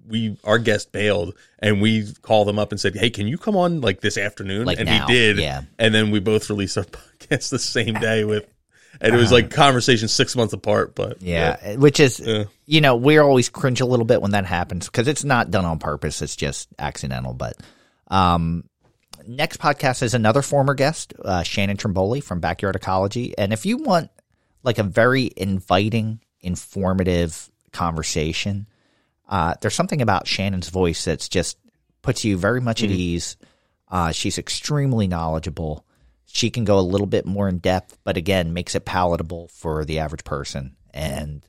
we our guest bailed and we called him up and said, "Hey, can you come on like this afternoon?" Like and now, he did. yeah. And then we both released our podcast the same day with, and it was like conversations six months apart. But Uh-huh. Yeah, which is, Yeah. you know, we always cringe a little bit when that happens because it's not done on purpose. It's just accidental. But um, next podcast is another former guest, uh, Shannon Trimboli from Backyard Ecology. And if you want like a very inviting, informative conversation, uh, there's something about Shannon's voice that's just puts you very much at ease. Uh, she's extremely knowledgeable. She can go a little bit more in depth, but again, makes it palatable for the average person. And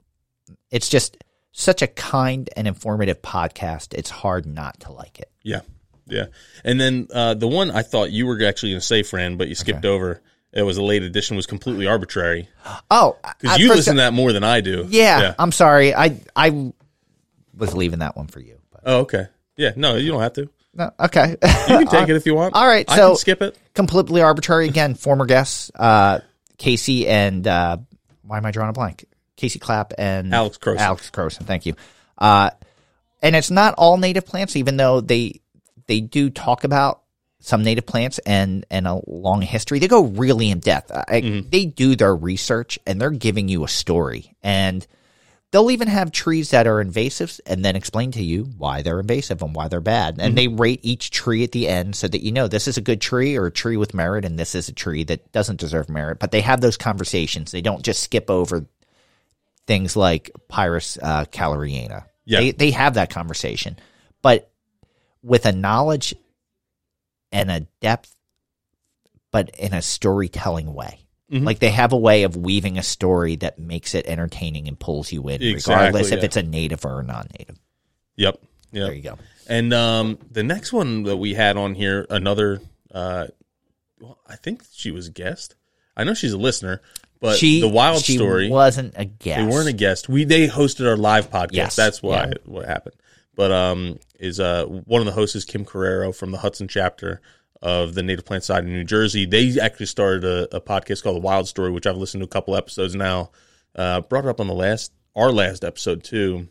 it's just such a kind and informative podcast. It's hard not to like it. yeah, yeah. And then uh, the one I thought you were actually going to say, Fran, but you skipped over. It was a late edition. Was completely Arbortrary Oh, because you listen to that more than I do. Yeah, yeah. I'm sorry. I I was leaving that one for you. But, Oh, okay. Yeah. No, you don't have to. no, okay. You can take it if you want. all right, I so- can skip it. completely Arbortrary again. Former guests, uh, Casey and uh, why am I drawing a blank? Casey Clapp and Alex Crowson. Alex Crowson. Thank you. Uh, and it's not all native plants, even though they they do talk about some native plants and and a long history. They go really in depth. I, Mm-hmm. They do their research and they're giving you a story. And they'll even have trees that are invasive and then explain to you why they're invasive and why they're bad. And mm-hmm. they rate each tree at the end so that you know this is a good tree or a tree with merit and this is a tree that doesn't deserve merit. But they have those conversations. They don't just skip over things like Pyrus uh, calleryana. Yeah. They, they have that conversation. But with a knowledge and a depth, but in a storytelling way. Mm-hmm. Like they have a way of weaving a story that makes it entertaining and pulls you in, exactly, regardless yeah. if it's a native or a non-native. Yep. Yep. There you go. And um, the next one that we had on here, another, uh, well, I think she was a guest. I know she's a listener, but she, the wild she story wasn't a guest. They weren't a guest. We they hosted our live podcast. Yes. That's why yeah. what happened. But um, is uh one of the hosts is Kim Carrero from the Hudson chapter of the Native Plant Side in New Jersey. They actually started a, a, podcast called The Wild Story, which I've listened to a couple episodes now. Uh, brought it up on the last our last episode too,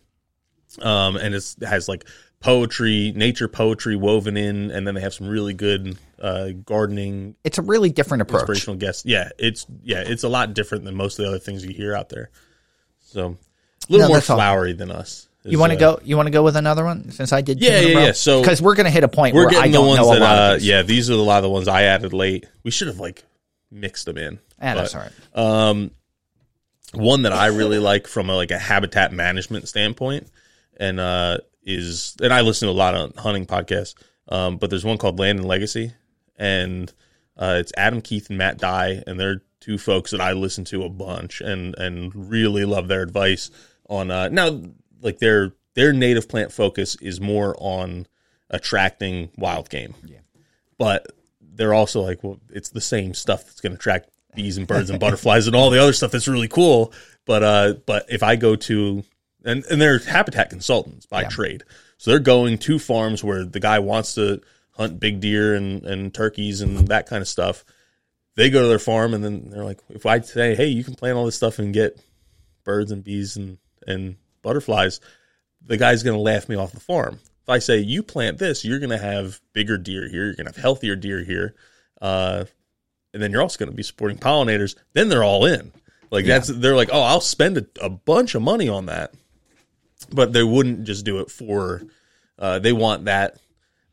um, and it has like poetry, nature poetry woven in, and then they have some really good uh, gardening. It's a really different approach. Inspirational guests. Yeah, it's yeah, it's a lot different than most of the other things you hear out there. So a little no, more flowery all. than us. You want to uh, go? You want to go with another one since I did. Yeah, yeah, yeah. So because we're gonna hit a point we're where getting I don't the ones know that, uh, yeah, these are a lot of the ones I added late. We should have like mixed them in. Yeah, but, that's all right. Um, one that I really like from a, like a habitat management standpoint, and uh, is and I listen to a lot of hunting podcasts. Um, but there's one called Land and Legacy, and uh, it's Adam Keith and Matt Dye, and they're two folks that I listen to a bunch and and really love their advice on uh, now like their their native plant focus is more on attracting wild game. Yeah. But they're also like, well, it's the same stuff that's going to attract bees and birds and butterflies and all the other stuff that's really cool. But uh, but if I go to and and they're habitat consultants by yeah. trade, so they're going to farms where the guy wants to hunt big deer and and turkeys and that kind of stuff. They go to their farm and then they're like, if I say, hey, you can plant all this stuff and get birds and bees and and butterflies, the guy's going to laugh me off the farm. If I say you plant this, you're going to have bigger deer here. You're going to have healthier deer here, uh, and then you're also going to be supporting pollinators. Then they're all in. Like yeah. that's they're like, oh, I'll spend a, a, bunch of money on that, but they wouldn't just do it for. Uh, they want that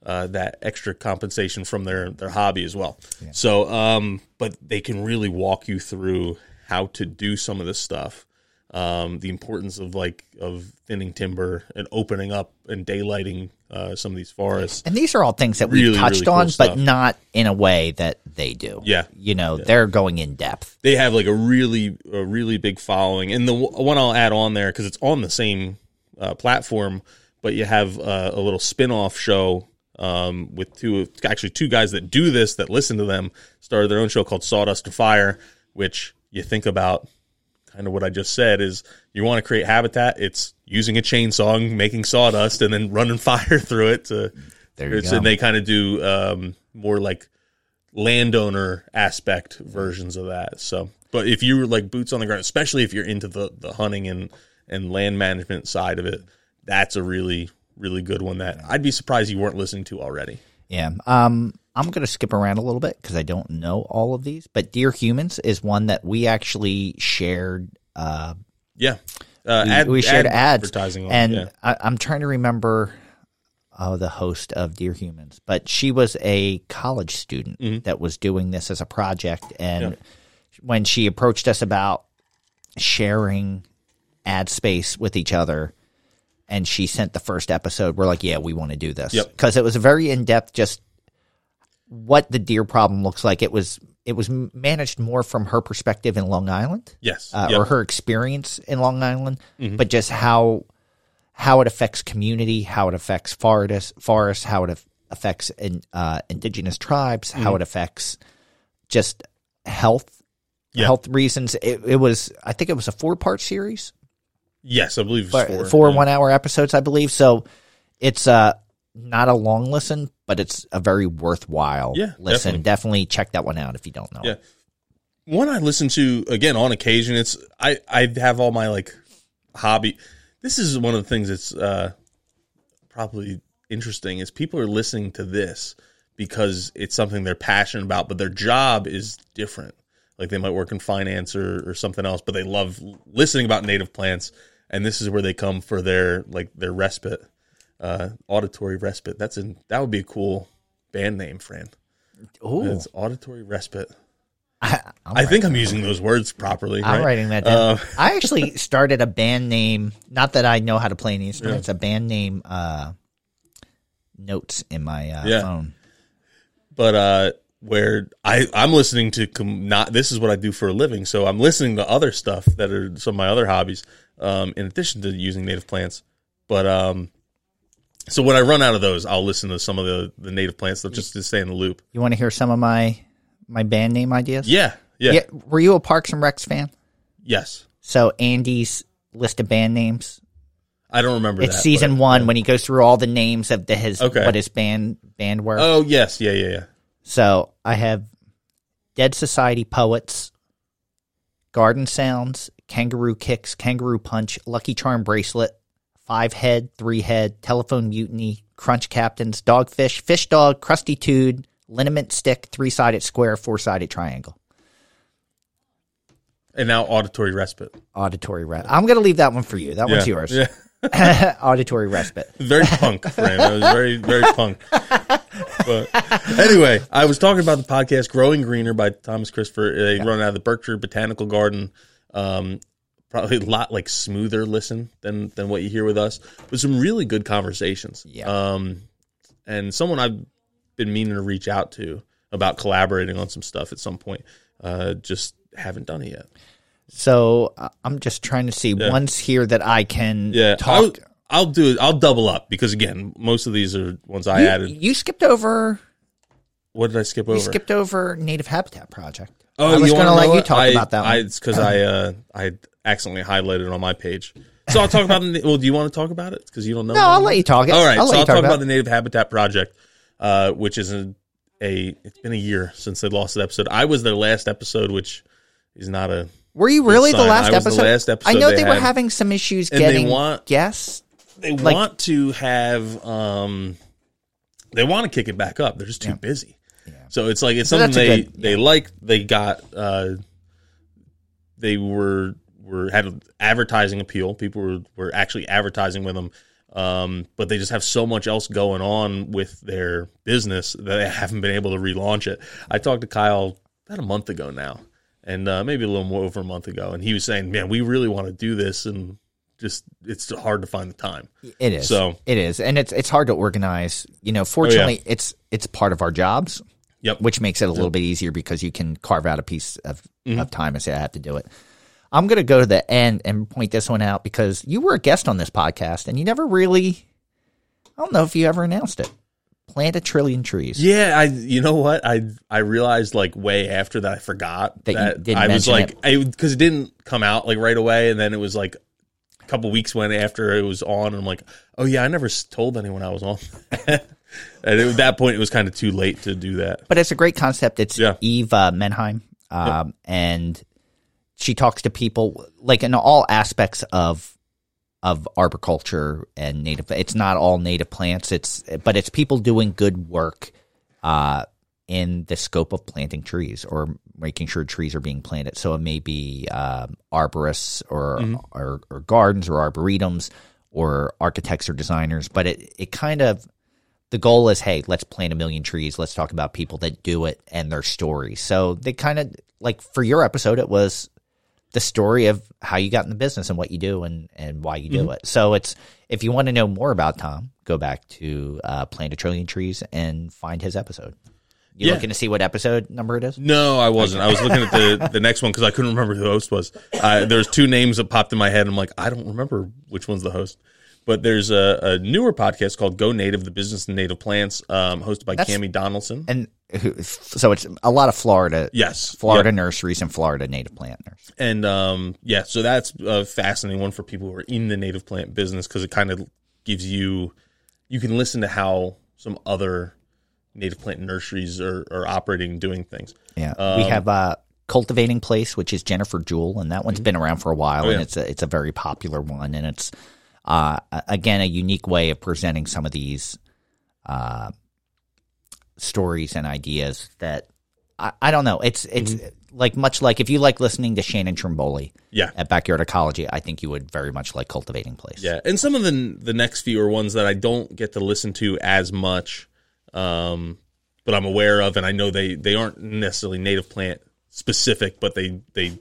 uh, that extra compensation from their their hobby as well. Yeah. So, um, but they can really walk you through how to do some of this stuff um, the importance of like of thinning timber and opening up and daylighting uh, some of these forests. And these are all things that really, we touched really cool on, stuff. but not in a way that they do. Yeah, you know, yeah. they're going in depth. They have like a really a really big following, and the one I'll add on there because it's on the same uh, platform, but you have uh, a little spin-off show um, with two actually two guys that do this that listen to them started their own show called Sawdust and Fire, which you think about kind of what I just said is you want to create habitat. It's using a chainsaw, making sawdust, and then running fire through it. To, there you go. And they kind of do um, more like landowner aspect versions of that. So, but if you were like boots on the ground, especially if you're into the the hunting and and land management side of it, that's a really really good one that I'd be surprised you weren't listening to already. Yeah. Um, I'm going to skip around a little bit because I don't know all of these. But Dear Humans is one that we actually shared. Uh, yeah. Uh, we, ad, we, shared ad ads. Advertising on, and yeah. I, I'm trying to remember oh, the host of Dear Humans, but she was a college student mm-hmm. that was doing this as a project. And yeah. when she approached us about sharing ad space with each other, and she sent the first episode. We're like, yeah, we want to do this because yep. it was a very in depth, just what the deer problem looks like. It was it was managed more from her perspective in Long Island, yes, uh, yep. or her experience in Long Island, mm-hmm. but just how how it affects community, how it affects forest, forest, how it affects in, uh, indigenous tribes, mm-hmm. how it affects just health. Yep. Health reasons. It, it was, I think it was a four part series. Yes, I believe four, four yeah. one hour episodes, I believe. So it's uh not a long listen, but it's a very worthwhile yeah, listen. Definitely. definitely check that one out if you don't know. Yeah. One I listen to again on occasion. It's I I have all my like hobby. This is one of the things that's uh, probably interesting is people are listening to this because it's something they're passionate about, but their job is different. Like they might work in finance or, or something else, but they love listening about native plants and this is where they come for their like their respite, uh, auditory respite. That's an that would be a cool band name, Fran. Ooh, It's auditory respite. I, I'm, think I'm using those words properly. I'm right? writing that down. Uh, I actually started a band name. Not that I know how to play an any instruments. A band name uh, notes in my uh, Yeah. phone. but uh where I I'm listening to com- not this is what I do for a living, so I'm listening to other stuff that are some of my other hobbies, um, in addition to using native plants. But um, so when I run out of those, I'll listen to some of the the native plants stuff just to stay in the loop. You want to hear some of my my band name ideas? Yeah, yeah, Yeah. Were you a Parks and Recs fan? yes. So Andy's list of band names. I don't remember It's that, season but- one when he goes through all the names of the his Okay. what his band band were. Oh yes, yeah, yeah, yeah. So I have Dead Society Poets, Garden Sounds, Kangaroo Kicks, Kangaroo Punch, Lucky Charm Bracelet, Five Head, Three Head, Telephone Mutiny, Crunch Captains, Dogfish, Fish Dog, Krusty Tude, Liniment Stick, Three Sided Square, Four Sided Triangle. And now auditory respite. Auditory Respite. I'm going to leave that one for you. That one's yours. Yeah. Auditory Respite. very punk, Fran. That was very, very punk. But anyway, I was talking about the podcast "Growing Greener" by Thomas Christopher. They run out of the Berkshire Botanical Garden. Um, probably a lot like smoother listen than than what you hear with us, but some really good conversations. Yeah. Um, and someone I've been meaning to reach out to about collaborating on some stuff at some point. Uh, just haven't done it yet. So uh, I'm just trying to see ones here that I can Yeah, I'll, talk. I'll do it. I'll double up because again, most of these are ones I you, added. you skipped over. What did I skip over? You skipped over Native Habitat Project. Oh, I was you going to let you talk I- about that I, one. It's because I uh, I accidentally highlighted it on my page. So I'll talk about. The, well, do you want to talk about it? Because you don't know. No, I'll let you talk. All right, I'll so I'll talk about about the Native Habitat Project, uh, which is a, a. It's been a year since they lost an episode. I was their last episode, which is not a. Were you really the last I was the episode? last episode I know they they, were having some issues And they getting want- guests. They Like- want to have. um They want to kick it back up. They're just too busy. So it's like it's So something they good- they like. They got. uh They were were had advertising appeal. People were were actually advertising with them. Um, but they just have so much else going on with their business that they haven't been able to relaunch it. I talked to Kyle about a month ago now, and uh, maybe a little more over a month ago, and he was saying, "Man, we really want to do this, and just it's hard to find the time." It is. So- Oh, it is, and it's it's hard to organize. You know, fortunately, it's it's part of our jobs, Yep. which makes it a little bit easier because you can carve out a piece of, Mm-hmm. of time and say I have to do it. I'm going to go to the end and point this one out because you were a guest on this podcast and you never really. I don't know if you ever announced it. Plant a trillion trees. Yeah, I you know what I I realized like way after that I forgot That you that, didn't I was like I because it didn't come out like right away, and then it was like a couple weeks went after it was on, and I'm like, oh yeah, I never told anyone I was on. and at that point, it was kind of too late to do that. but it's a great concept. It's Yeah. Eve uh, Menheim, um, and she talks to people like in all aspects of of arboriculture and native. It's not all native plants. It's but it's people doing good work uh, in the scope of planting trees or making sure trees are being planted. So it may be um, arborists or, or or gardens or arboretums or architects or designers, but it it kind of the goal is hey let's plant a million trees let's talk about people that do it and their stories so they kind of like for your episode it was the story of how you got in the business and what you do and and why you do it so it's if you want to know more about tom go back to uh, plant a trillion trees and find his episode you Yeah. looking to see what episode number it is No, I wasn't. I was looking at the the next one because I couldn't remember who the host was. Uh, there's two names that popped in my head. I'm like, I don't remember which one's the host. But there's a, a newer podcast called Go Native: The Business of Native Plants, um, hosted by That's- Cami Donaldson. and who, so it's a lot of florida yes, florida Yep. nurseries and florida native plant nurseries and um, yeah, so that's a fascinating one for people who are in the native plant business because it kind of gives you you can listen to how some other native plant nurseries are, are operating and doing things. Yeah, we Um, have uh, cultivating place, which is Jennifer Jewell, and that one's been around for a while, Mm-hmm. Oh, and it's a it's a very popular one, and it's uh, again a unique way of presenting some of these uh, stories and ideas that I, I don't know. It's it's Mm-hmm. like much like if you like listening to Shannon Trimboli Yeah. at Backyard Ecology, I think you would very much like Cultivating Place. Yeah, and some of the the next few are ones that I don't get to listen to as much, um, but I'm aware of, and I know they they aren't necessarily native plant specific, but they they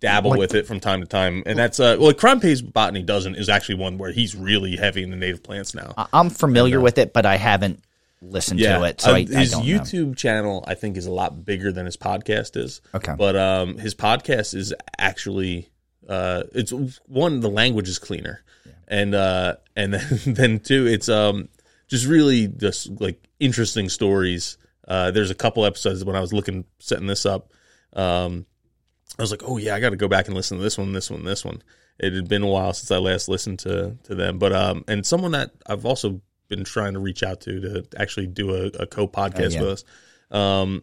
dabble with it from time to time, and that's uh well, Crime Pays Botany doesn't is actually one where he's really heavy in the native plants now. I- I'm familiar with it, but I haven't listened to it, so Uh, I, I his know. YouTube channel I think is a lot bigger than his podcast is. Okay. but um, his podcast is actually uh, it's one the language is cleaner, and uh, and then then two it's um just really just like interesting stories. Uh, there's a couple episodes when I was looking setting this up. Um, I was like, oh yeah, I got to go back and listen to this one, this one, this one. It had been a while since I last listened to to them, but um, and someone that I've also been trying to reach out to to actually do a, a co podcast yeah. with us. Um,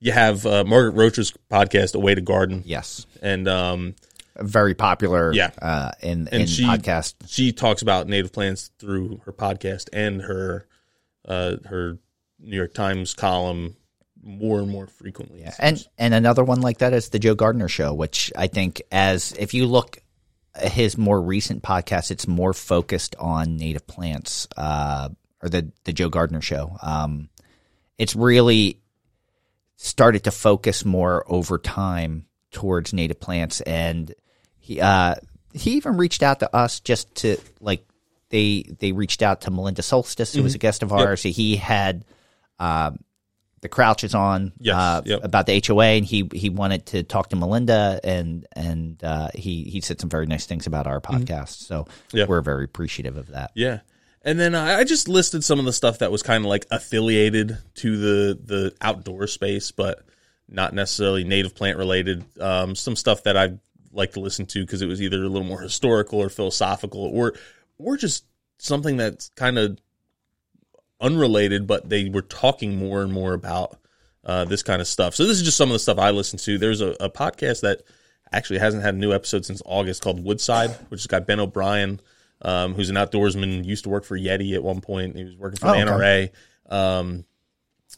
you have uh, Margaret Roach's podcast, A Way to Garden, yes, and um, very popular. Yeah. uh, in and in she podcast. she talks about native plants through her podcast and her uh, her New York Times column more and more frequently. Yeah, and and another one like that is the Joe Gardener Show, which I think as if you look at his more recent podcast, it's more focused on native plants, uh, or the the Joe Gardener Show. Um, it's really started to focus more over time towards native plants, and he uh, he even reached out to us just to like they they reached out to Melinda Solstice, who was a guest of ours. He had. Um, the Crouch is on Yes, uh, yep. about the HOA, and he he wanted to talk to Melinda, and and uh, he he said some very nice things about our podcast. So Mm-hmm. Yeah. we're very appreciative of that. Yeah. And then I I just listed some of the stuff that was kind of like affiliated to the the outdoor space, but not necessarily native plant related. Um, some stuff that I like to listen to because it was either a little more historical or philosophical, or or just something that's kind of unrelated, but they were talking more and more about uh, this kind of stuff. So this is just some of the stuff I listen to. There's a, a podcast that actually hasn't had a new episode since August called Woodside, which has got Ben O'Brien, um, who's an outdoorsman, used to work for Yeti at one point. He was working for Oh, the okay. NRA. Um,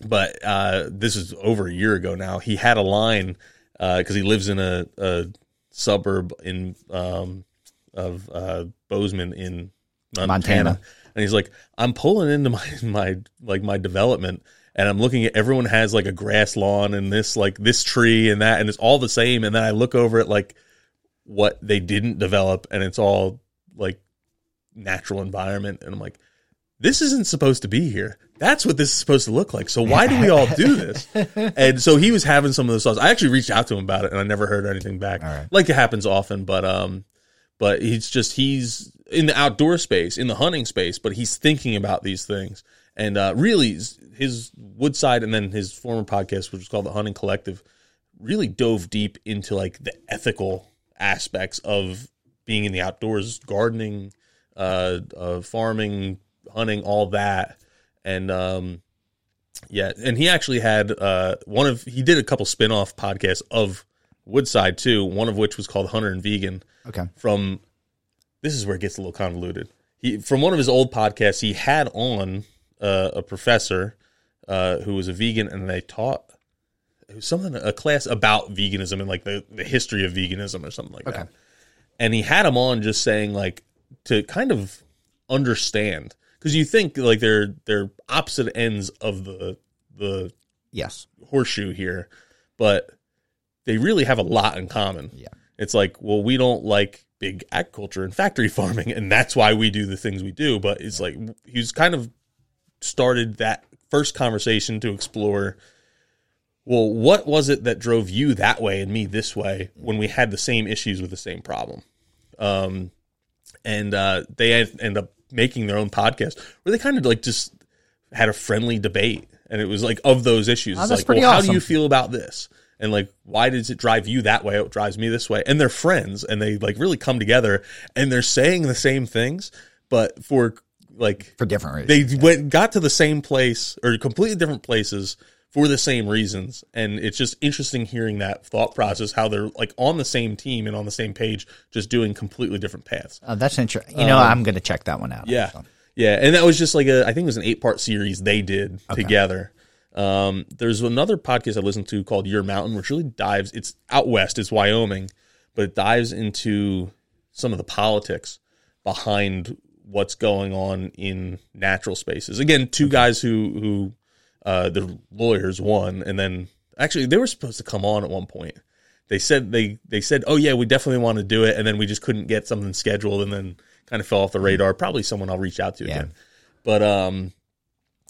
but uh, this is over a year ago now. He had a line because he lives in a, a suburb in um, of uh, Bozeman in Montana. Montana. And he's like, "I'm pulling into my my like my development." And I'm looking at everyone has like a grass lawn and this like this tree and that and it's all the same and then I look over at like what they didn't develop and it's all like natural environment and I'm like this isn't supposed to be here. That's what this is supposed to look like. So why do we all do this? and so he was having some of those thoughts. I actually reached out to him about it, and I never heard anything back. right. Like it happens often, but um, but he's just he's in the outdoor space, in the hunting space, but he's thinking about these things. And uh, really, his Woodside and then his former podcast, which was called the Hunting Collective, really dove deep into like the ethical aspects of being in the outdoors, gardening, uh, uh, farming, hunting, all that, and um, yeah, and he actually had uh, one of he did a couple spin-off podcasts of Woodside too. One of which was called Hunter and Vegan. Okay. From this is where it gets a little convoluted. He from one of his old podcasts, he had on uh, a professor uh, who was a vegan, and they taught something a class about veganism and like the, the history of veganism or something like that. And he had him on just saying like to kind of understand because you think like they're they're opposite ends of the the Yes. horseshoe here, but they really have a lot in common. Yeah. It's like, well, we don't like big agriculture and factory farming, and that's why we do the things we do. But it's like he's kind of started that first conversation to explore. Well, what was it that drove you that way and me this way when we had the same issues with the same problem? Um, and uh, they end up making their own podcast where they kind of like just had a friendly debate, and it was like of those issues. Oh, It's like, well, how do you feel about this? And like, why does it drive you that way? It drives me this way. And they're friends, and they like really come together, and they're saying the same things, but for like For different reasons. they went got to the same place or completely different places for the same reasons and it's just interesting hearing that thought process how they're like on the same team and on the same page just doing completely different paths Oh, that's interesting. You know, I'm going to check that one out. Um, yeah yeah and that was just like a i think it was an eight part series they did together Um, there's another podcast I listen to called Your Mountain, which really dives. It's out west, it's Wyoming, but it dives into some of the politics behind what's going on in natural spaces. Again, two guys who who uh, the lawyers, one, and then actually they were supposed to come on at one point. They said they they said, "Oh yeah, we definitely want to do it," and then we just couldn't get something scheduled, and then kind of fell off the radar. Probably someone I'll reach out to Yeah. again, but um,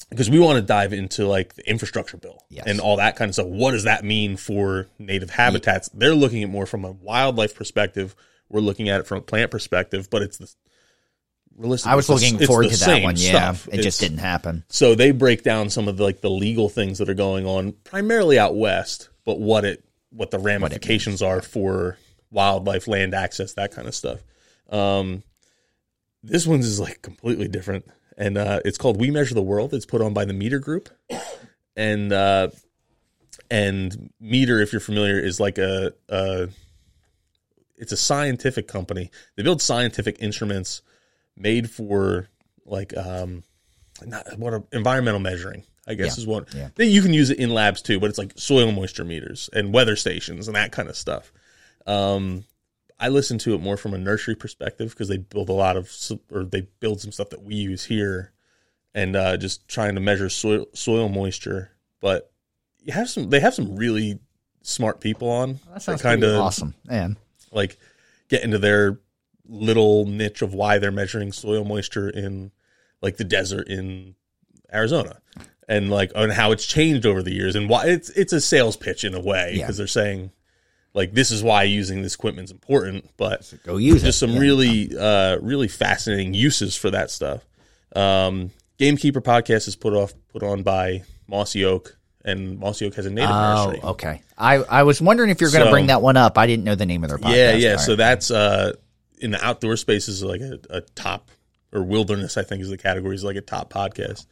because we want to dive into like the infrastructure bill Yes. and all that kind of stuff. What does that mean for native habitats? They're looking at more from a wildlife perspective. We're looking at it from a plant perspective, but it's the realistically. I was it's the- looking forward to that one. Yeah, stuff. it It's- just didn't happen. so they break down some of the like the legal things that are going on primarily out west, but what it what the ramifications are for wildlife, land access, that kind of stuff. Um, this one's is like completely different, and uh, it's called "We Measure the World." It's put on by the Meter Group, and uh, and Meter, if you're familiar, is like a, a it's a scientific company. They build scientific instruments made for like um not what a, environmental measuring. I guess Yeah, is what yeah. you can use it in labs too, but it's like soil moisture meters and weather stations and that kind of stuff. Um, I listen to it more from a nursery perspective because they build a lot of or they build some stuff that we use here, and uh, just trying to measure soil soil moisture. But you have some they have some really smart people on That sounds kind of awesome. And like get into their little niche of why they're measuring soil moisture in like the desert in Arizona and like on how it's changed over the years and why it's it's a sales pitch in a way Yeah. because they're saying like this is why using this equipment is important but go use just it. some Yeah. really uh really fascinating uses for that stuff um gamekeeper podcast is put off put on by mossy oak and mossy oak has a native Oh, nursery okay. I, I was wondering if you're going to So- bring that one up. I didn't know the name of their podcast. Yeah, yeah. All So that's uh in the outdoor spaces like a, a top or wilderness, I think is the category is like a top podcast.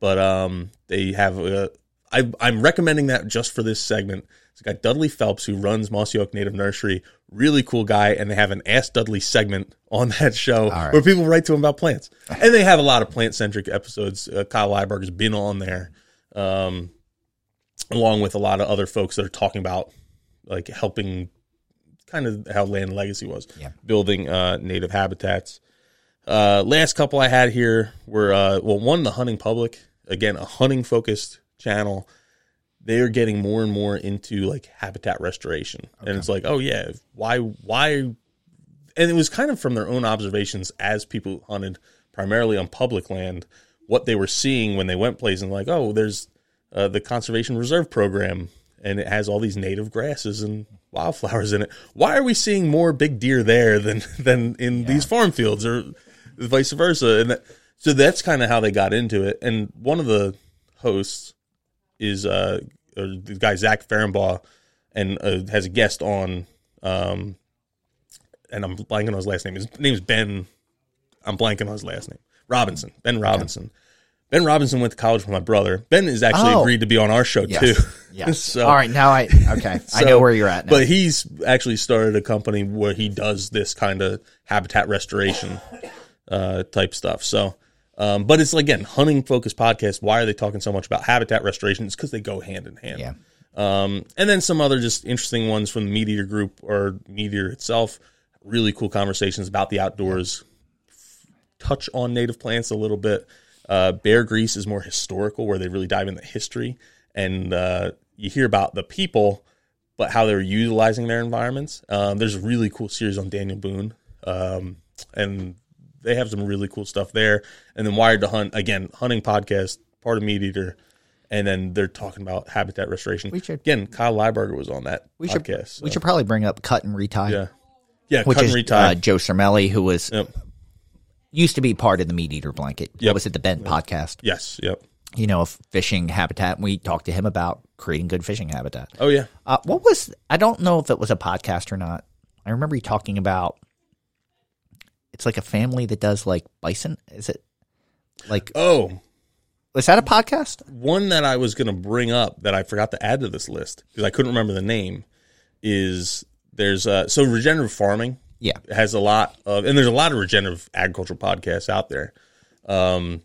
But um they have a I I'm recommending that just for this segment. It's guy Dudley Phelps who runs Mossy Oak Native Nursery. Really cool guy, and they have an Ask Dudley segment on that show right. where people write to him about plants. And they have a lot of plant centric episodes. Uh, Kyle Lybarger has been on there. Um along with a lot of other folks that are talking about like helping kind of how land legacy was Yeah. building uh, native habitats uh, last couple i had here were uh, well one the hunting public again a hunting focused channel they're getting more and more into like habitat restoration. And it's like oh yeah why why? And it was kind of from their own observations as people hunted primarily on public land what they were seeing when they went places and like oh there's uh, the conservation reserve program and it has all these native grasses and wildflowers in it. Why are we seeing more big deer there than than in these farm fields or vice versa? And that, so that's kind of how they got into it. And one of the hosts is uh or the guy Zach Ferenbaugh and uh, has a guest on um and I'm blanking on his last name. His name's Ben. I'm blanking on his last name. Robinson. Ben Robinson. Ben Robinson went to college with my brother. Ben has actually Oh. agreed to be on our show Yes. too. Yes. So- All right. Now I okay. I know where you're at now. But he's actually started a company where he does this kind of habitat restoration uh, type stuff. So, um, but it's again hunting focused podcast. Why are they talking so much about habitat restoration? It's because they go hand in hand. yeah. Um, and then some other just interesting ones from the Meat Eater group or Meat Eater itself. Really cool conversations about the outdoors. Touch on native plants a little bit. Uh, Bear Grease is more historical, where they really dive into history, and uh, you hear about the people, but how they're utilizing their environments. Um, there's a really cool series on Daniel Boone, um, and they have some really cool stuff there. And then Wired to Hunt again, hunting podcast, part of Meat Eater, and then they're talking about habitat restoration. We should- again, Kyle Lybarger was on that We should podcast. we should probably bring up cut and retie. yeah, yeah, Which cut is and retie. uh, Joe Cermele, who was Yep. used to be part of the Meat Eater Blanket. Yep. What was it the Bent podcast? yes, yep. You know, fishing habitat. We talked to him about creating good fishing habitat. Oh yeah, Uh, what was I don't know if it was a podcast or not. I remember you talking about it's like a family that does like bison. Is it like oh. was that a podcast? one that I was going to bring up that I forgot to add to this list because I couldn't remember the name is there's uh so regenerative farming Yeah. has a lot of and there's a lot of regenerative agricultural podcasts out there. Um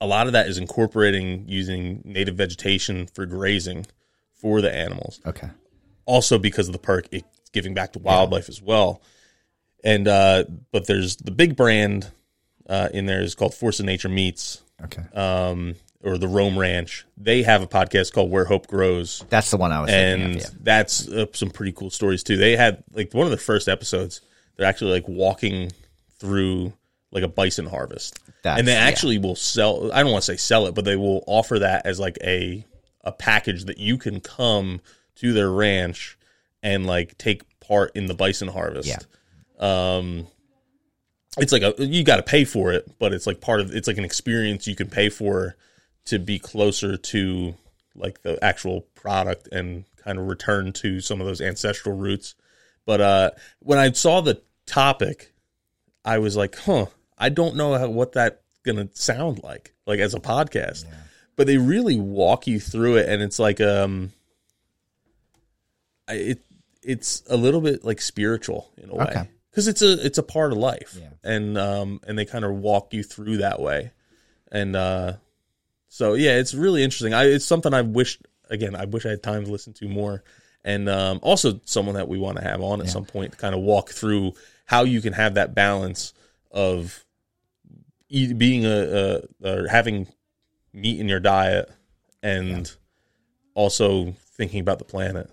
a lot of that is incorporating using native vegetation for grazing for the animals. Okay. Also because of the perk, it's giving back to wildlife as well. And uh, but there's the big brand uh, in there is called Force of Nature Meats, Okay. um, or the Roam Ranch. They have a podcast called Where Hope Grows, That's the one I was and of. Yeah. that's uh, some pretty cool stories too. They had like one of the first episodes. They're actually like walking through like a bison harvest, That's- and they yeah. actually will sell. I don't want to say sell it, but they will offer that as like a a package that you can come to their ranch and like take part in the bison harvest. Yeah. Um, it's like a you got to pay for it, but it's like part of it's like an experience you can pay for to be closer to like the actual product and kind of return to some of those ancestral roots. But uh, when I saw the topic, I was like, huh, I don't know how, what that's gonna sound like, like as a podcast. But they really walk you through it, and it's like um, it it's a little bit like spiritual in a way Okay. Because it's a it's a part of life, Yeah. and um, and they kind of walk you through that way, and uh, so yeah, it's really interesting. I it's something I wish again I wish I had time to listen to more, and um, also someone that we want to have on at some point to kind of walk through how you can have that balance of being a, a or having meat in your diet and also thinking about the planet.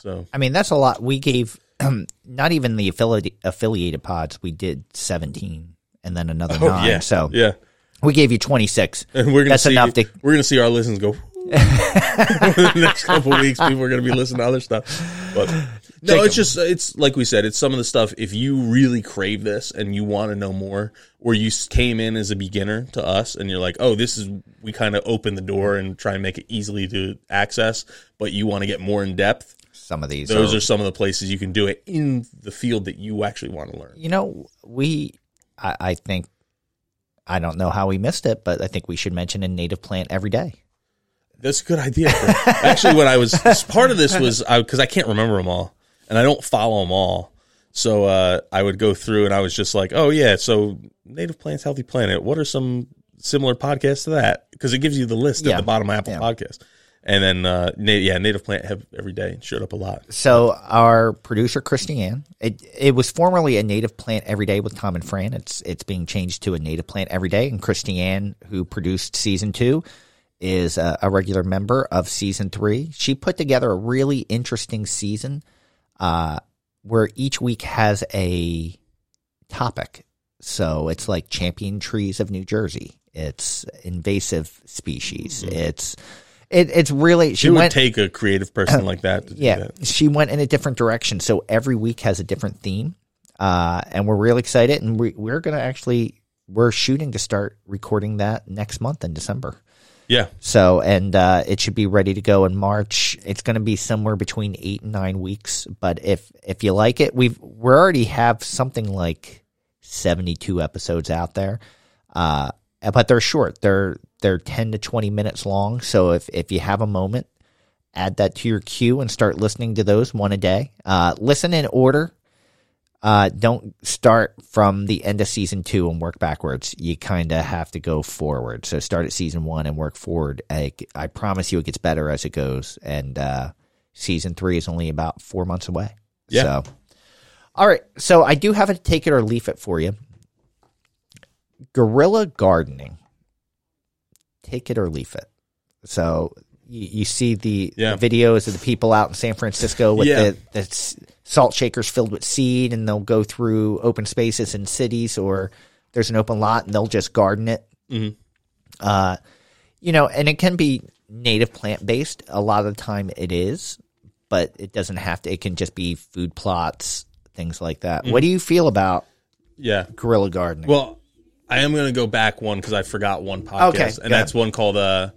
So I mean, that's a lot. We gave Um, not even the affiliated affiliated pods. We did seventeen, and then another oh, nine. Oh, yeah, So yeah, we gave you twenty six. and we're gonna That's see, enough to. we're gonna see our listens go. the next couple weeks, people are gonna be listening to other stuff. But no, Jacob. it's just it's like we said, it's some of the stuff. If you really crave this and you want to know more, or you came in as a beginner to us and you're like, oh, this is we kind of open the door and try and make it easily to access, but you want to get more in depth. Some of these. Those are, are some of the places you can do it in the field that you actually want to learn. you know, we. I, I think. I don't know how we missed it, but I think we should mention a native plant every day. That's a good idea. Actually, when I was part of this was because I, can't remember them all, and I don't follow them all. So uh, I would go through, and I was just like, "Oh yeah, so Native Plants, Healthy Planet. What are some similar podcasts to that?" Because it gives you the list Yeah. at the bottom of Apple Yeah. Podcast. And then, uh, na- yeah, Native Plant have every day showed up a lot. So our producer Christiane, it it was formerly a native plant every day with Tom and Fran. It's it's being changed to a native plant every day, and Christiane, who produced season two, is a, a regular member of season three. She put together a really interesting season, uh, where each week has a topic. So it's like champion trees of New Jersey. It's invasive species. It's it, it's really she It would take a creative person like that to do yeah, that. she went in a different direction. So every week has a different theme, uh, and we're really excited. And we, we're going to actually we're shooting to start recording that next month in December. Yeah, So and uh, it should be ready to go in March. It's going to be somewhere between eight and nine weeks. But if if you like it, we've we already have something like seventy two episodes out there. Uh, but they're short. They're they're ten to twenty minutes long. So if if you have a moment, add that to your queue and start listening to those one a day. Uh, listen in order. Uh, don't start from the end of season two and work backwards. You kind of have to go forward. So start at season one and work forward. I, I promise you, it gets better as it goes. And uh, season three is only about four months away. Yeah. So, all right. So I do have a take it or leave it for you. Guerrilla gardening. Take it or leave it. So you, you see the, Yeah. the videos of the people out in San Francisco with Yeah. the, the salt shakers filled with seed, and they'll go through open spaces in cities, or there's an open lot, and they'll just garden it. Mhm. Uh, you know, and it can be native plant based. A lot of the time, it is, but it doesn't have to. It can just be food plots, things like that. What do you feel about yeah. guerrilla gardening? Well, I am going to go back one because I forgot one podcast, Okay, and that's one called uh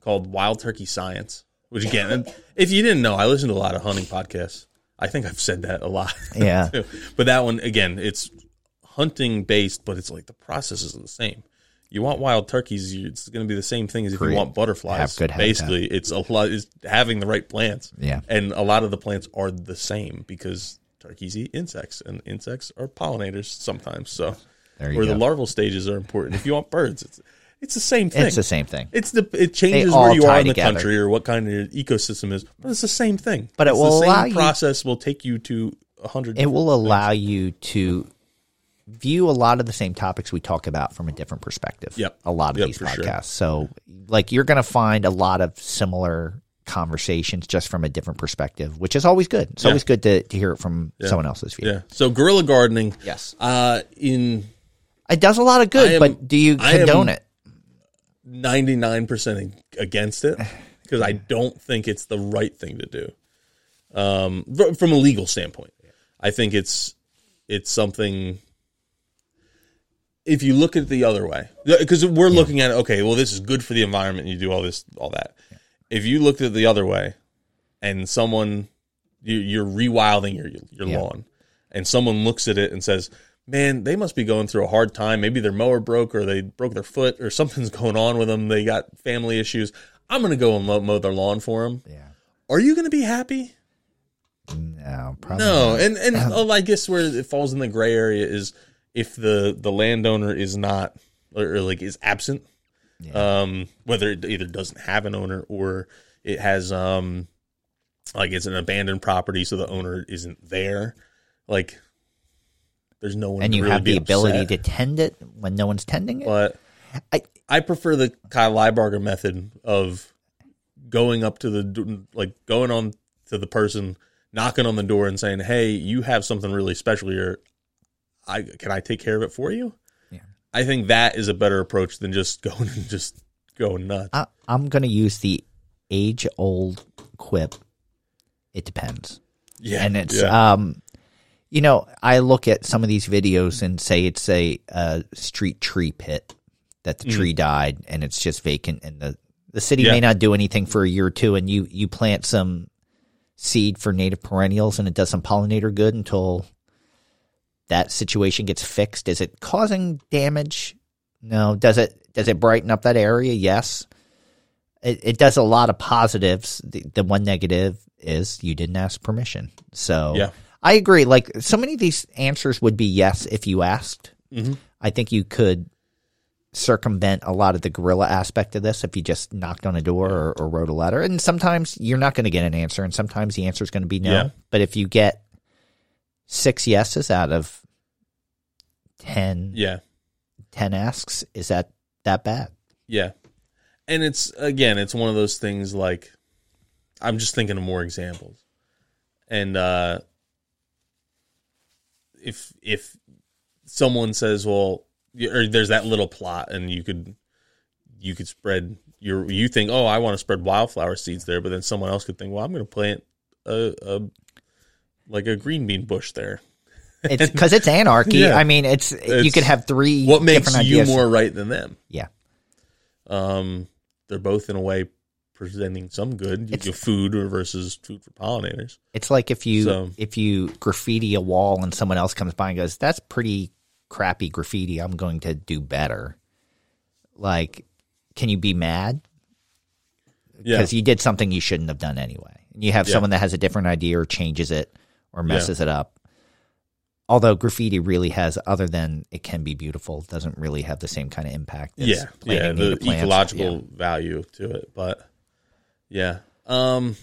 called Wild Turkey Science. Which again, if you didn't know, I listen to a lot of hunting podcasts. I think I've said that a lot. Yeah. too. but that one again, it's hunting based, but it's like the process is the same. You want wild turkeys, it's going to be the same thing as if Create- you want butterflies. Basically, it's a lot is having the right plants. Yeah. and a lot of the plants are the same because turkeys eat insects, and insects are pollinators sometimes. So Where go. the larval stages are important. If you want birds, it's, It's the same thing. It's the same thing. It's the it changes where you are in the together. country or what kind of ecosystem is, but it's the same thing. But it will the allow same you- process will take you to a hundred. It will allow you to view a lot of the same topics we talk about from a different perspective. Yep. A lot of Yep, these for sure. podcasts. So, like, you're going to find a lot of similar conversations just from a different perspective, which is always good. It's Yeah. always good to, to hear it from someone else's view. Yeah. So guerrilla gardening. Yes. Uh, in It does a lot of good, am- but do you condone it? ninety nine percent against it because I don't think it's the right thing to do. Um, from a legal standpoint, I think it's it's something. If you look at it the other way, because we're looking at okay, well, this is good for the environment. You do all this, all that. If you looked at it the other way, and someone you, you're rewilding your your Yeah. lawn, and someone looks at it and says, "Man, they must be going through a hard time. Maybe their mower broke, or they broke their foot, or something's going on with them. They got family issues. I'm going to go and mow their lawn for them." Yeah. Are you going to be happy? No, probably No, not. and and oh, I guess where it falls in the gray area is if the the landowner is not or, or, like is absent, um, whether it either doesn't have an owner or it has um like it's an abandoned property, so the owner isn't there. Like, there's no one, and you really have the ability upset. to tend it when no one's tending it. But I- I prefer the Kyle Lybarger method of going up to the like going on to the person, knocking on the door, and saying, "Hey, you have something really special here. I can I take care of it for you." Yeah. I think that is a better approach than just going and just going nuts. I, I'm going to use the age old quip. It depends. yeah, and it's yeah. um you know i look at some of these videos and say it's a, uh street tree pit that the tree died and it's just vacant and the the city Mm. Yeah. may not do anything for a year or two and you you plant some seed for native perennials and it does some pollinator good until that situation gets fixed. Is it causing damage? No. Does it does it brighten up that area? Yes. It, it does a lot of positives. The, the one negative is you didn't ask permission. So Yeah. I agree. Like so many of these answers would be yes if you asked. Mhm. i think you could circumvent a lot of the guerrilla aspect of this if you just knocked on a door or, or wrote a letter. And sometimes you're not going to get an answer and sometimes the answer is going to be no. Yeah. but if you get six yeses out of 10 yeah, 10 asks is that that bad? Yeah, and it's again, it's one of those things like I'm just thinking of more examples, and uh, if if someone says, well, or there's that little plot, and you could you could spread your you think, oh, I want to spread wildflower seeds there, but then someone else could think, well, I'm going to plant a, a like a green bean bush there. it's because it's anarchy Yeah. i mean it's, you could have three What makes you ideas. more right than them? yeah Um, they're both in a way presenting some good, It's- you know, food versus food for pollinators. It's like if you So- if you graffiti a wall and someone else comes by and goes, "That's pretty crappy graffiti. I'm going to do better." Like, can you be mad Yeah, because you did something you shouldn't have done anyway? And you have Yeah. someone that has a different idea or changes it or messes it up. Although graffiti really has, other than it can be beautiful, doesn't really have the same kind of impact. as yeah, yeah. The ecological Yeah. value to it, but yeah, um,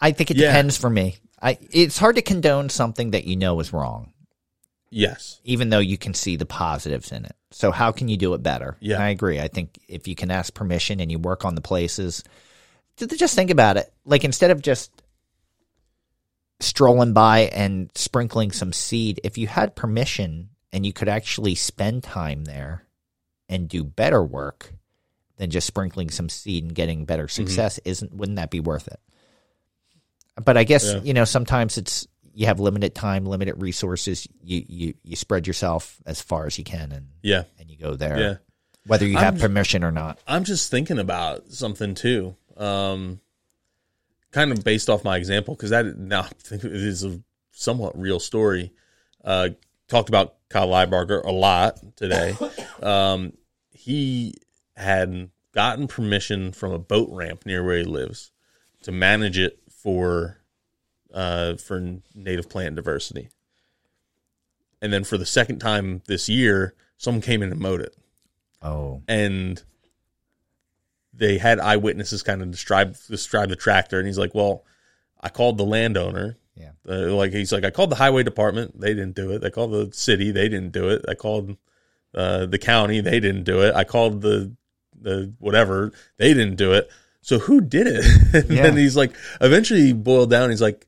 I think it Yeah. depends for me. I it's hard to condone something that you know is wrong. yes, even though you can see the positives in it. So how can you do it better? Yeah. And I agree. I think if you can ask permission and you work on the places, just think about it. Like instead of just strolling by and sprinkling some seed, if you had permission and you could actually spend time there and do better work than just sprinkling some seed and getting better Mm-hmm. success, isn't wouldn't that be worth it? But I guess Yeah. you know sometimes it's you have limited time, limited resources. You you you spread yourself as far as you can, and yeah, and you go there, yeah. whether you I'm have permission or not. I'm just thinking about something too, um, kind of based off my example because that now I think it is a somewhat real story. Uh, talked about Kyle Lybarger a lot today. Um, he had gotten permission from a boat ramp near where he lives to manage it for uh, for native plant diversity. And then for the second time this year, someone came in and mowed it. Oh, and they had eyewitnesses kind of describe describe the tractor, and he's like, "Well, I called the landowner. yeah. Uh, like he's like, I called the highway department, they didn't do it. I called the city, they didn't do it. I called uh, the county, they didn't do it. I called the the whatever, they didn't do it. So who did it? and Yeah. then he's like, eventually he boiled down. He's like,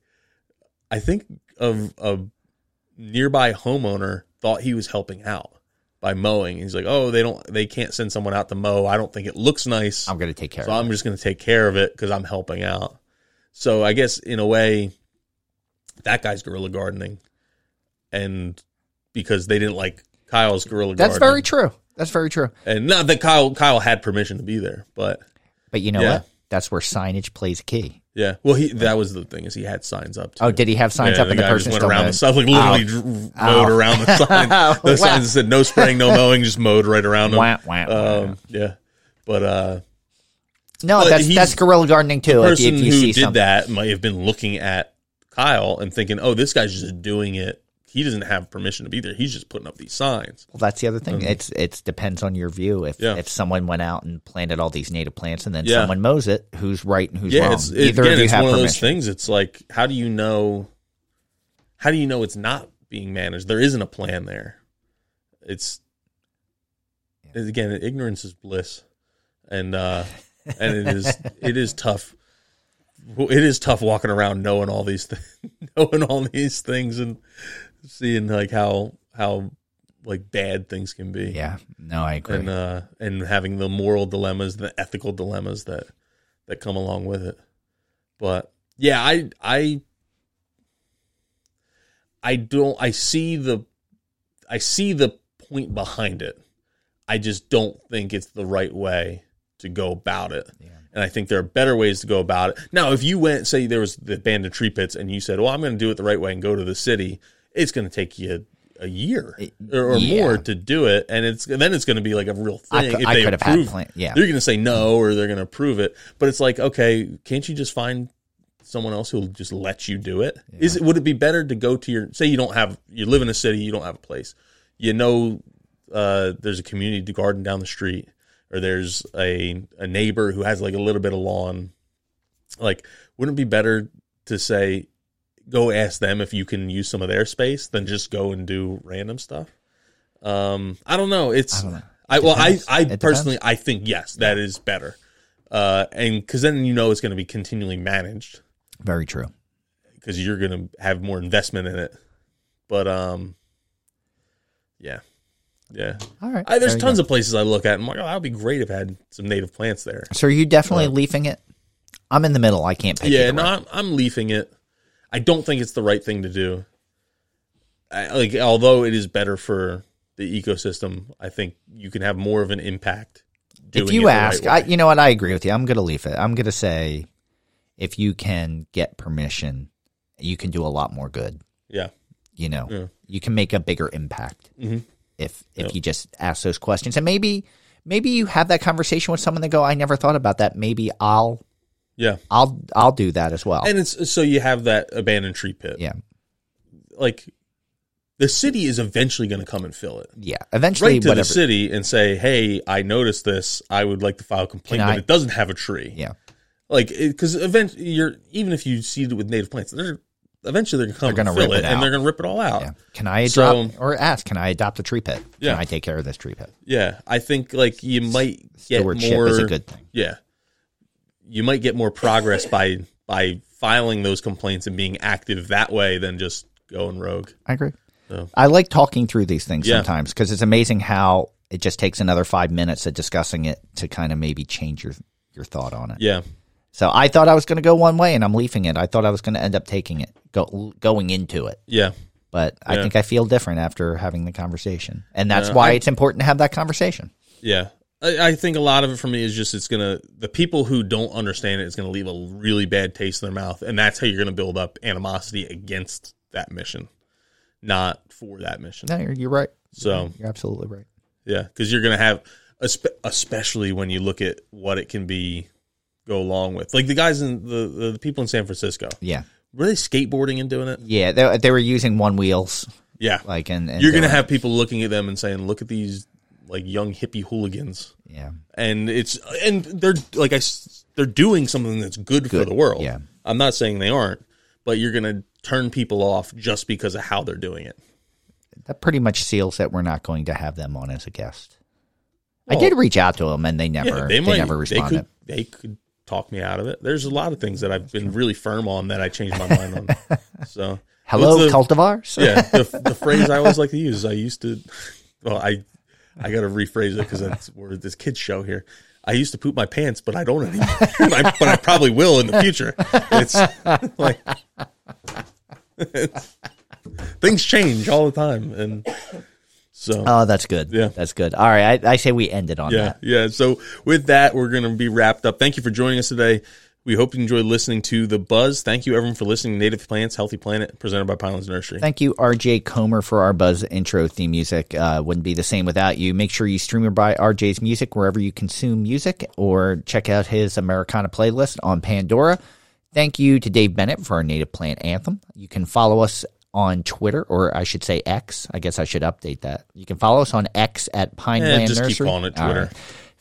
I think of a nearby homeowner thought he was helping out by mowing. He's like, oh, they don't, they can't send someone out to mow. I don't think it looks nice. I'm gonna take care of So of I'm it. just going to take care of it because I'm helping out. So I guess in a way, that guy's guerrilla gardening, and because they didn't like Kyle's guerrilla gardening That's gardening, very true. That's very true. and not that Kyle Kyle had permission to be there, but But you know Yeah. what? That's where signage plays key. yeah. Well, he that was the thing is he had signs up. Too. Oh, did he have signs yeah, up the and the guy just person went still around the mowed? stuff, like literally dr- Ow. mowed around the sign. The Wow. signs that said no spraying, no mowing, just mowed right around them. Wah, wah, wah. Um, yeah, but uh, No, But that's he's- that's guerrilla gardening too. the If person you, if you who see did something, that might have been looking at Kyle and thinking, "Oh, this guy's just doing it. He doesn't have permission to be there. He's just putting up these signs." well, that's the other thing. It's it's depends on your view. If Yeah. if someone went out and planted all these native plants and then Yeah. someone mows it, who's right and who's yeah, wrong? it's it, Either again, of you it's have one of those things. It's like, how do you know? How do you know it's not being managed? There isn't a plan there. It's again, ignorance is bliss, and uh, and it is it is tough. It is tough walking around knowing all these things, knowing all these things, and seeing like how how like bad things can be. Yeah, no, I agree. and uh, and having the moral dilemmas, the ethical dilemmas that that come along with it. But yeah, I I I don't I see the I see the point behind it. I just don't think it's the right way to go about it. And I think there are better ways to go about it. Now, if you went, say there was the abandoned tree pits, and you said, "Well, I'm going to do it the right way and go to the city," it's going to take you a year or, or yeah. more to do it, and it's then it's going to be like a real I thing. cou- if I they could have had approve, plan- yeah. they're going to say no or they're going to approve it. But it's like, okay, can't you just find someone else who'll just let you do it? Is it would it be better to go to your say you don't have you live in a city, you don't have a place, you know, uh, there's a community garden down the street, or there's a a neighbor who has like a little bit of lawn. Like, wouldn't it be better to say, go ask them if you can use some of their space than just go and do random stuff? Um, I don't know. It's I don't know. I well, I. I It depends. personally I think yes, that is better. Uh, and because then you know it's going to be continually managed Very true. because you're going to have more investment in it. But um, yeah, yeah. All right. I, there's There tons go. of places I look at. and I'm like, oh, that would be great if I had some native plants there. So are you definitely leafing it? I'm in the middle. I can't pick. yeah, no. I'm, I'm leafing it. I don't think it's the right thing to do. I, like, although it is better for the ecosystem, I think you can have more of an impact. Doing If you right ask, way. I, you know what? I agree with you. I'm going to leave it. I'm going to say, if you can get permission, you can do a lot more good. yeah, You know, Yeah. you can make a bigger impact Mhm. if if you just ask those questions, and maybe maybe you have that conversation with someone that go, I never thought about that. Maybe I'll yeah. I'll I'll do that as well. And it's so you have that abandoned tree pit. yeah, Like the city is eventually going to come and fill it. yeah. Eventually, Right to whatever. the city and say, "Hey, I noticed this. I would like to file a complaint, Can but I- it doesn't have a tree." Yeah, Like because eventually, you're even if you seed it with native plants, they're eventually they're going to come and fill rip it, it and they're going to rip it all out. yeah. Can I adopt So- or ask? Can I adopt a tree pit? Yeah. Can I take care of this tree pit? Yeah, I think like you might get Stewardship more. is a good thing. Yeah, you might get more progress by by filing those complaints and being active that way than just going rogue. I agree. So- I like talking through these things Yeah. sometimes because it's amazing how it just takes another five minutes of discussing it to kind of maybe change your your thought on it. Yeah, So I thought I was going to go one way, and I'm leaving it. I thought I was going to end up taking it, go, going into it. yeah, But I think I feel different after having the conversation, and that's Yeah, why I- it's important to have that conversation. yeah. I, I think a lot of it for me is just it's gonna the people who don't understand it is gonna leave a really bad taste in their mouth, and that's how you're gonna build up animosity against that mission, not for that mission. No, you're, you're right. So You're absolutely right. Yeah, because you're gonna have, especially when you look at what it can be, go along with. Like the guys in the the, the people in San Francisco, Yeah, were they skateboarding and doing it? yeah. They, they were using one wheels, Yeah, like and, and you're gonna have people looking at them and saying, "Look at these like young hippie hooligans, Yeah. and it's and they're like I they're doing something that's good, for the world. yeah. I'm not saying they aren't, but you're gonna turn people off just because of how they're doing it. That pretty much seals that we're not going to have them on as a guest. I did reach out to them and they never Yeah, they, they might never they responded. could they could talk me out of it. There's a lot of things that I've been really firm on that I changed my mind on. So Hello, the- cultivars. yeah, the, the phrase I always like to use. is I used to, well, I, I got to rephrase it because that's we're this kids show here. I used to poop my pants, but I don't anymore. I, but I probably will in the future. It's like it's, things change all the time, and so Oh, that's good. Yeah. that's good. All right, I, I say we end it on yeah, that. yeah. So with that, we're going to be wrapped up. Thank you for joining us today. We hope you enjoyed listening to the Buzz. Thank you everyone for listening. to Native Plants, Healthy Planet, presented by Pinelands Nursery. Thank you, RJ Comer, for our Buzz intro theme music. Uh, wouldn't be the same without you. Make sure you stream or buy RJ's music wherever you consume music or check out his Americana playlist on Pandora. Thank you to Dave Bennett for our native plant anthem. You can follow us on Twitter, or I should say X. I guess I should update that. You can follow us on X at Pineland Eh, just keep Nursery. calling it All Twitter.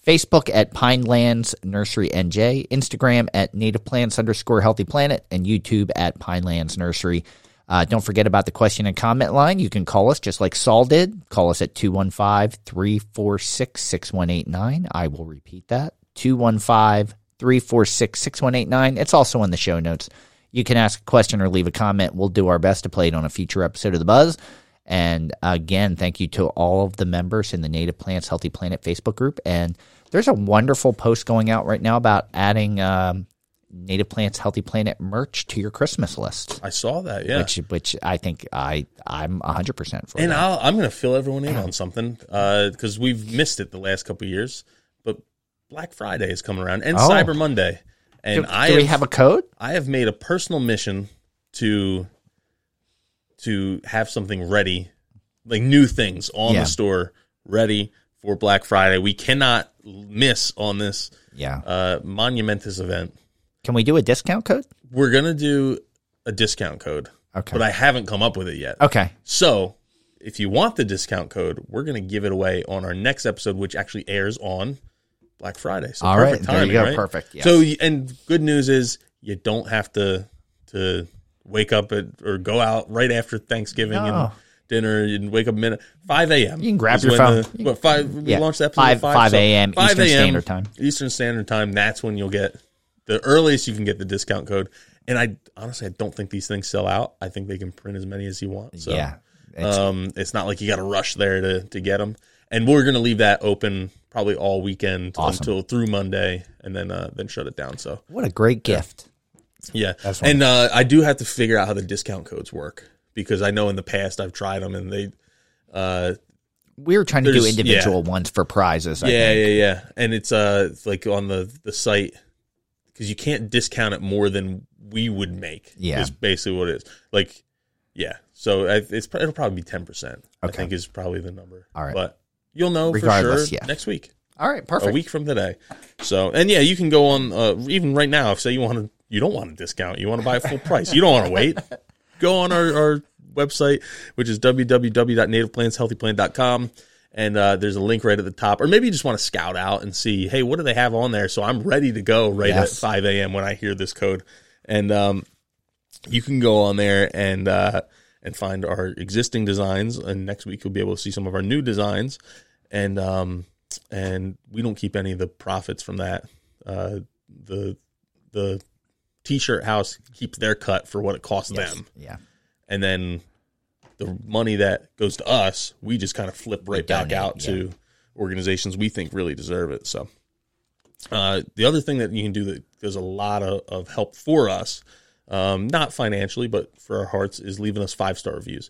Facebook at Pinelands Nursery NJ, Instagram at Native Plants underscore Healthy Planet, and YouTube at Pinelands Nursery. Uh, don't forget about the question and comment line. You can call us just like Saul did. Call us at 215 346 6189. I will repeat that 215 346 6189. It's also in the show notes. You can ask a question or leave a comment. We'll do our best to play it on a future episode of The Buzz. And again, thank you to all of the members in the Native Plants Healthy Planet Facebook group. And there's a wonderful post going out right now about adding um, Native Plants Healthy Planet merch to your Christmas list, I saw that. Yeah. which which I think I I'm 100 percent for. And that. I'll, I'm going to fill everyone in on something because we've missed it the last couple of years. But Black Friday is coming around and Oh. Cyber Monday, and do, I do we have, have a code? I have made a personal mission to to have something ready, like new things on Yeah. the store ready for Black Friday. We cannot miss on this Yeah. uh, monumentous event. Can we do a discount code? We're gonna do a discount code, Okay. but I haven't come up with it yet. okay. So, if you want the discount code, we're going to give it away on our next episode, which actually airs on Black Friday. So All perfect right, there you timing, go. right? Perfect, yes. So, and good news is you don't have to to wake up at or go out right after Thanksgiving and No. dinner and wake up a minute five a.m. You can grab your phone. The, what five? We Yeah, launched the episode five- at five 5 so a.m. Eastern Standard Time. Eastern Standard Time. That's when you'll get the earliest you can get the discount code. And I honestly, I don't think these things sell out. I think they can print as many as you want. So yeah. It's- um, it's not like you got to rush there to to get them. And we're gonna leave that open probably all weekend Awesome. until through Monday, and then uh, then shut it down. So what a great gift. yeah, That's and uh, I do have to figure out how the discount codes work because I know in the past I've tried them and they. Uh, We were trying to do individual ones for prizes. I yeah, think. yeah, yeah, and it's uh it's like on the the site because you can't discount it more than we would make. Yeah. is basically what it is. Like, yeah, so it's it'll probably be ten percent. I think is probably the number. All right. but you'll know Regardless, for sure yeah. next week. All right. Perfect. a week from today. So, and yeah, you can go on uh, even right now. If say you want to, you don't want a discount, you want to buy a full price. You don't want to wait. Go on our, our website, which is www.nativeplantshealthyplant.com. And uh, there's a link right at the top, or maybe you just want to scout out and see, hey, what do they have on there? So I'm ready to go right Yes. at 5 a.m. when I hear this code, and um, you can go on there and uh, and find our existing designs. And next week you'll be able to see some of our new designs, and um, and we don't keep any of the profits from that. Uh, the the t-shirt house keeps their cut for what it costs Yes. them, Yeah. and then the money that goes to us, we just kind of flip right back out to organizations we think really deserve it. So, uh, the other thing that you can do that does a lot of, of help for us, um, not financially, but for our hearts, is leaving us five star reviews.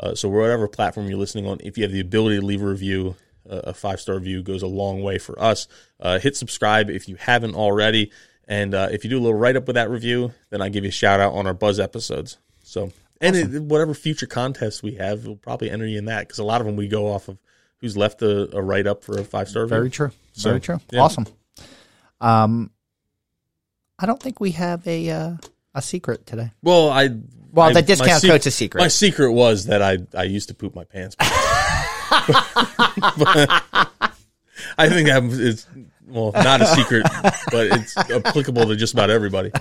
Uh, so, whatever platform you're listening on, if you have the ability to leave a review, uh, a five star review goes a long way for us. Uh, hit subscribe if you haven't already. And uh, if you do a little write up with that review, then I give you a shout out on our Buzz episodes. So, and it, whatever future contests we have, we'll probably enter you in that because a lot of them we go off of who's left a, a write up for a five star review. Very true. So, Very true. yeah. Awesome. Um, I don't think we have a uh, a secret today. Well, I Well, I- the discount code's a secret. My secret was that I I used to poop my pants. I think that is well not a secret, but it's applicable to just about everybody.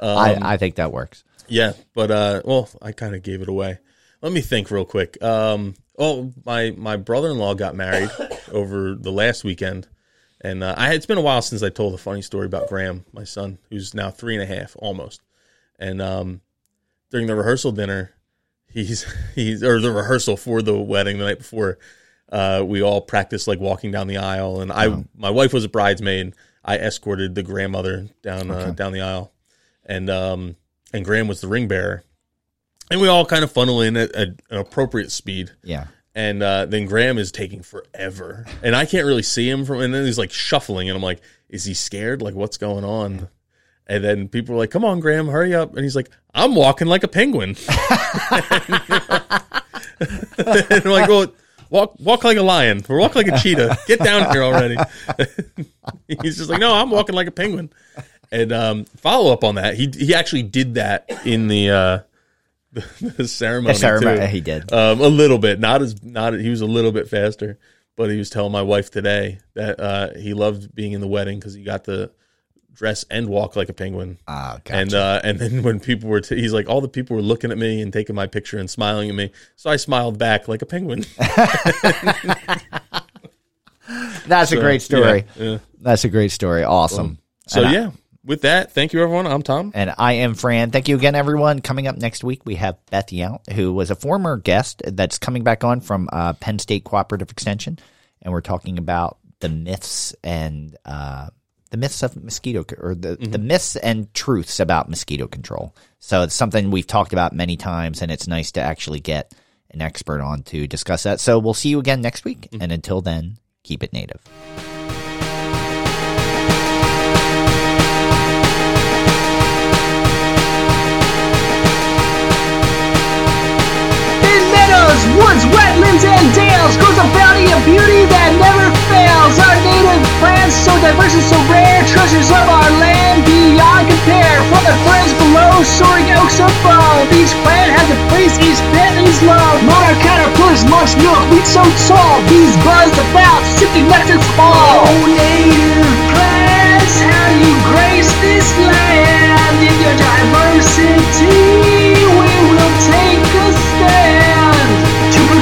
Um, I, I think that works. Yeah, but uh, well, I kind of gave it away. Let me think real quick. Um, oh, my my brother in law got married over the last weekend, and uh, I it's been a while since I told a funny story about Graham, my son, who's now three and a half almost. And um, during the rehearsal dinner, he's he's or the rehearsal for the wedding the night before, uh, we all practiced like walking down the aisle, and I my wife was a bridesmaid. I escorted the grandmother down uh, okay. uh, down the aisle, and um, and Graham was the ring bearer, and we all kind of funnel in at, at an appropriate speed. Yeah and uh, then Graham is taking forever, and I can't really see him from. And then he's like shuffling, and I'm like, "Is he scared? Like, what's going on?" And then people are like, "Come on, Graham, hurry up!" And he's like, "I'm walking like a penguin." and I'm like, "Well, walk, walk like a lion, or walk like a cheetah. Get down here already." he's just like, "No, I'm walking like a penguin." And um, follow up on that, he he actually did that in the. Uh, the ceremony. The ceremony too. he did um, a little bit, not as not. He was a little bit faster, but he was telling my wife today that uh, he loved being in the wedding because he got to dress and walk like a penguin. Ah, gotcha. And uh, and then when people were, t- he's like, all the people were looking at me and taking my picture and smiling at me, so I smiled back like a penguin. That's so, a great story. Yeah, yeah. That's a great story. Awesome. So and yeah, with that, thank you, everyone. I'm Tom. And I am Fran. Thank you again, everyone. Coming up next week, we have Beth Yount, who was a former guest that's coming back on from uh, Penn State Cooperative Extension. And we're talking about the myths and uh, the myths of mosquito, or the, mm-hmm. the myths and truths about mosquito control. So it's something we've talked about many times, and it's nice to actually get an expert on to discuss that. So we'll see you again next week. Mm-hmm. And until then, keep it native. Woods, wetlands, and dales grows a bounty of beauty that never fails. Our native plants, so diverse and so rare, treasures of our land beyond compare. From the ferns below, soaring oaks above, each plant has a place each family's love. Monarch caterpillars launch milk, wheat so tall, bees buzz about, sipping nectar fall. Oh, native plants, how you grace this land in your diversity. We will take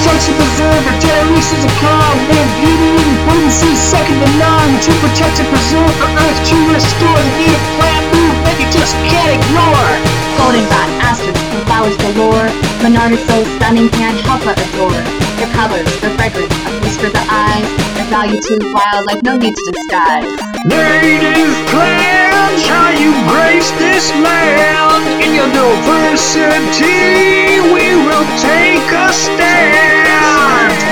protect and preserve our generations of calm and beauty and potency second to none. To protect and preserve. The earth to restore. The native plant move that you just can't ignore flowers galore monarda so stunning can't help but adore. Their colors their fragrance a feast for the eyes. Their value to wildlife no need to disguise. Native plants how you grace this land? In your diversity we will take a stand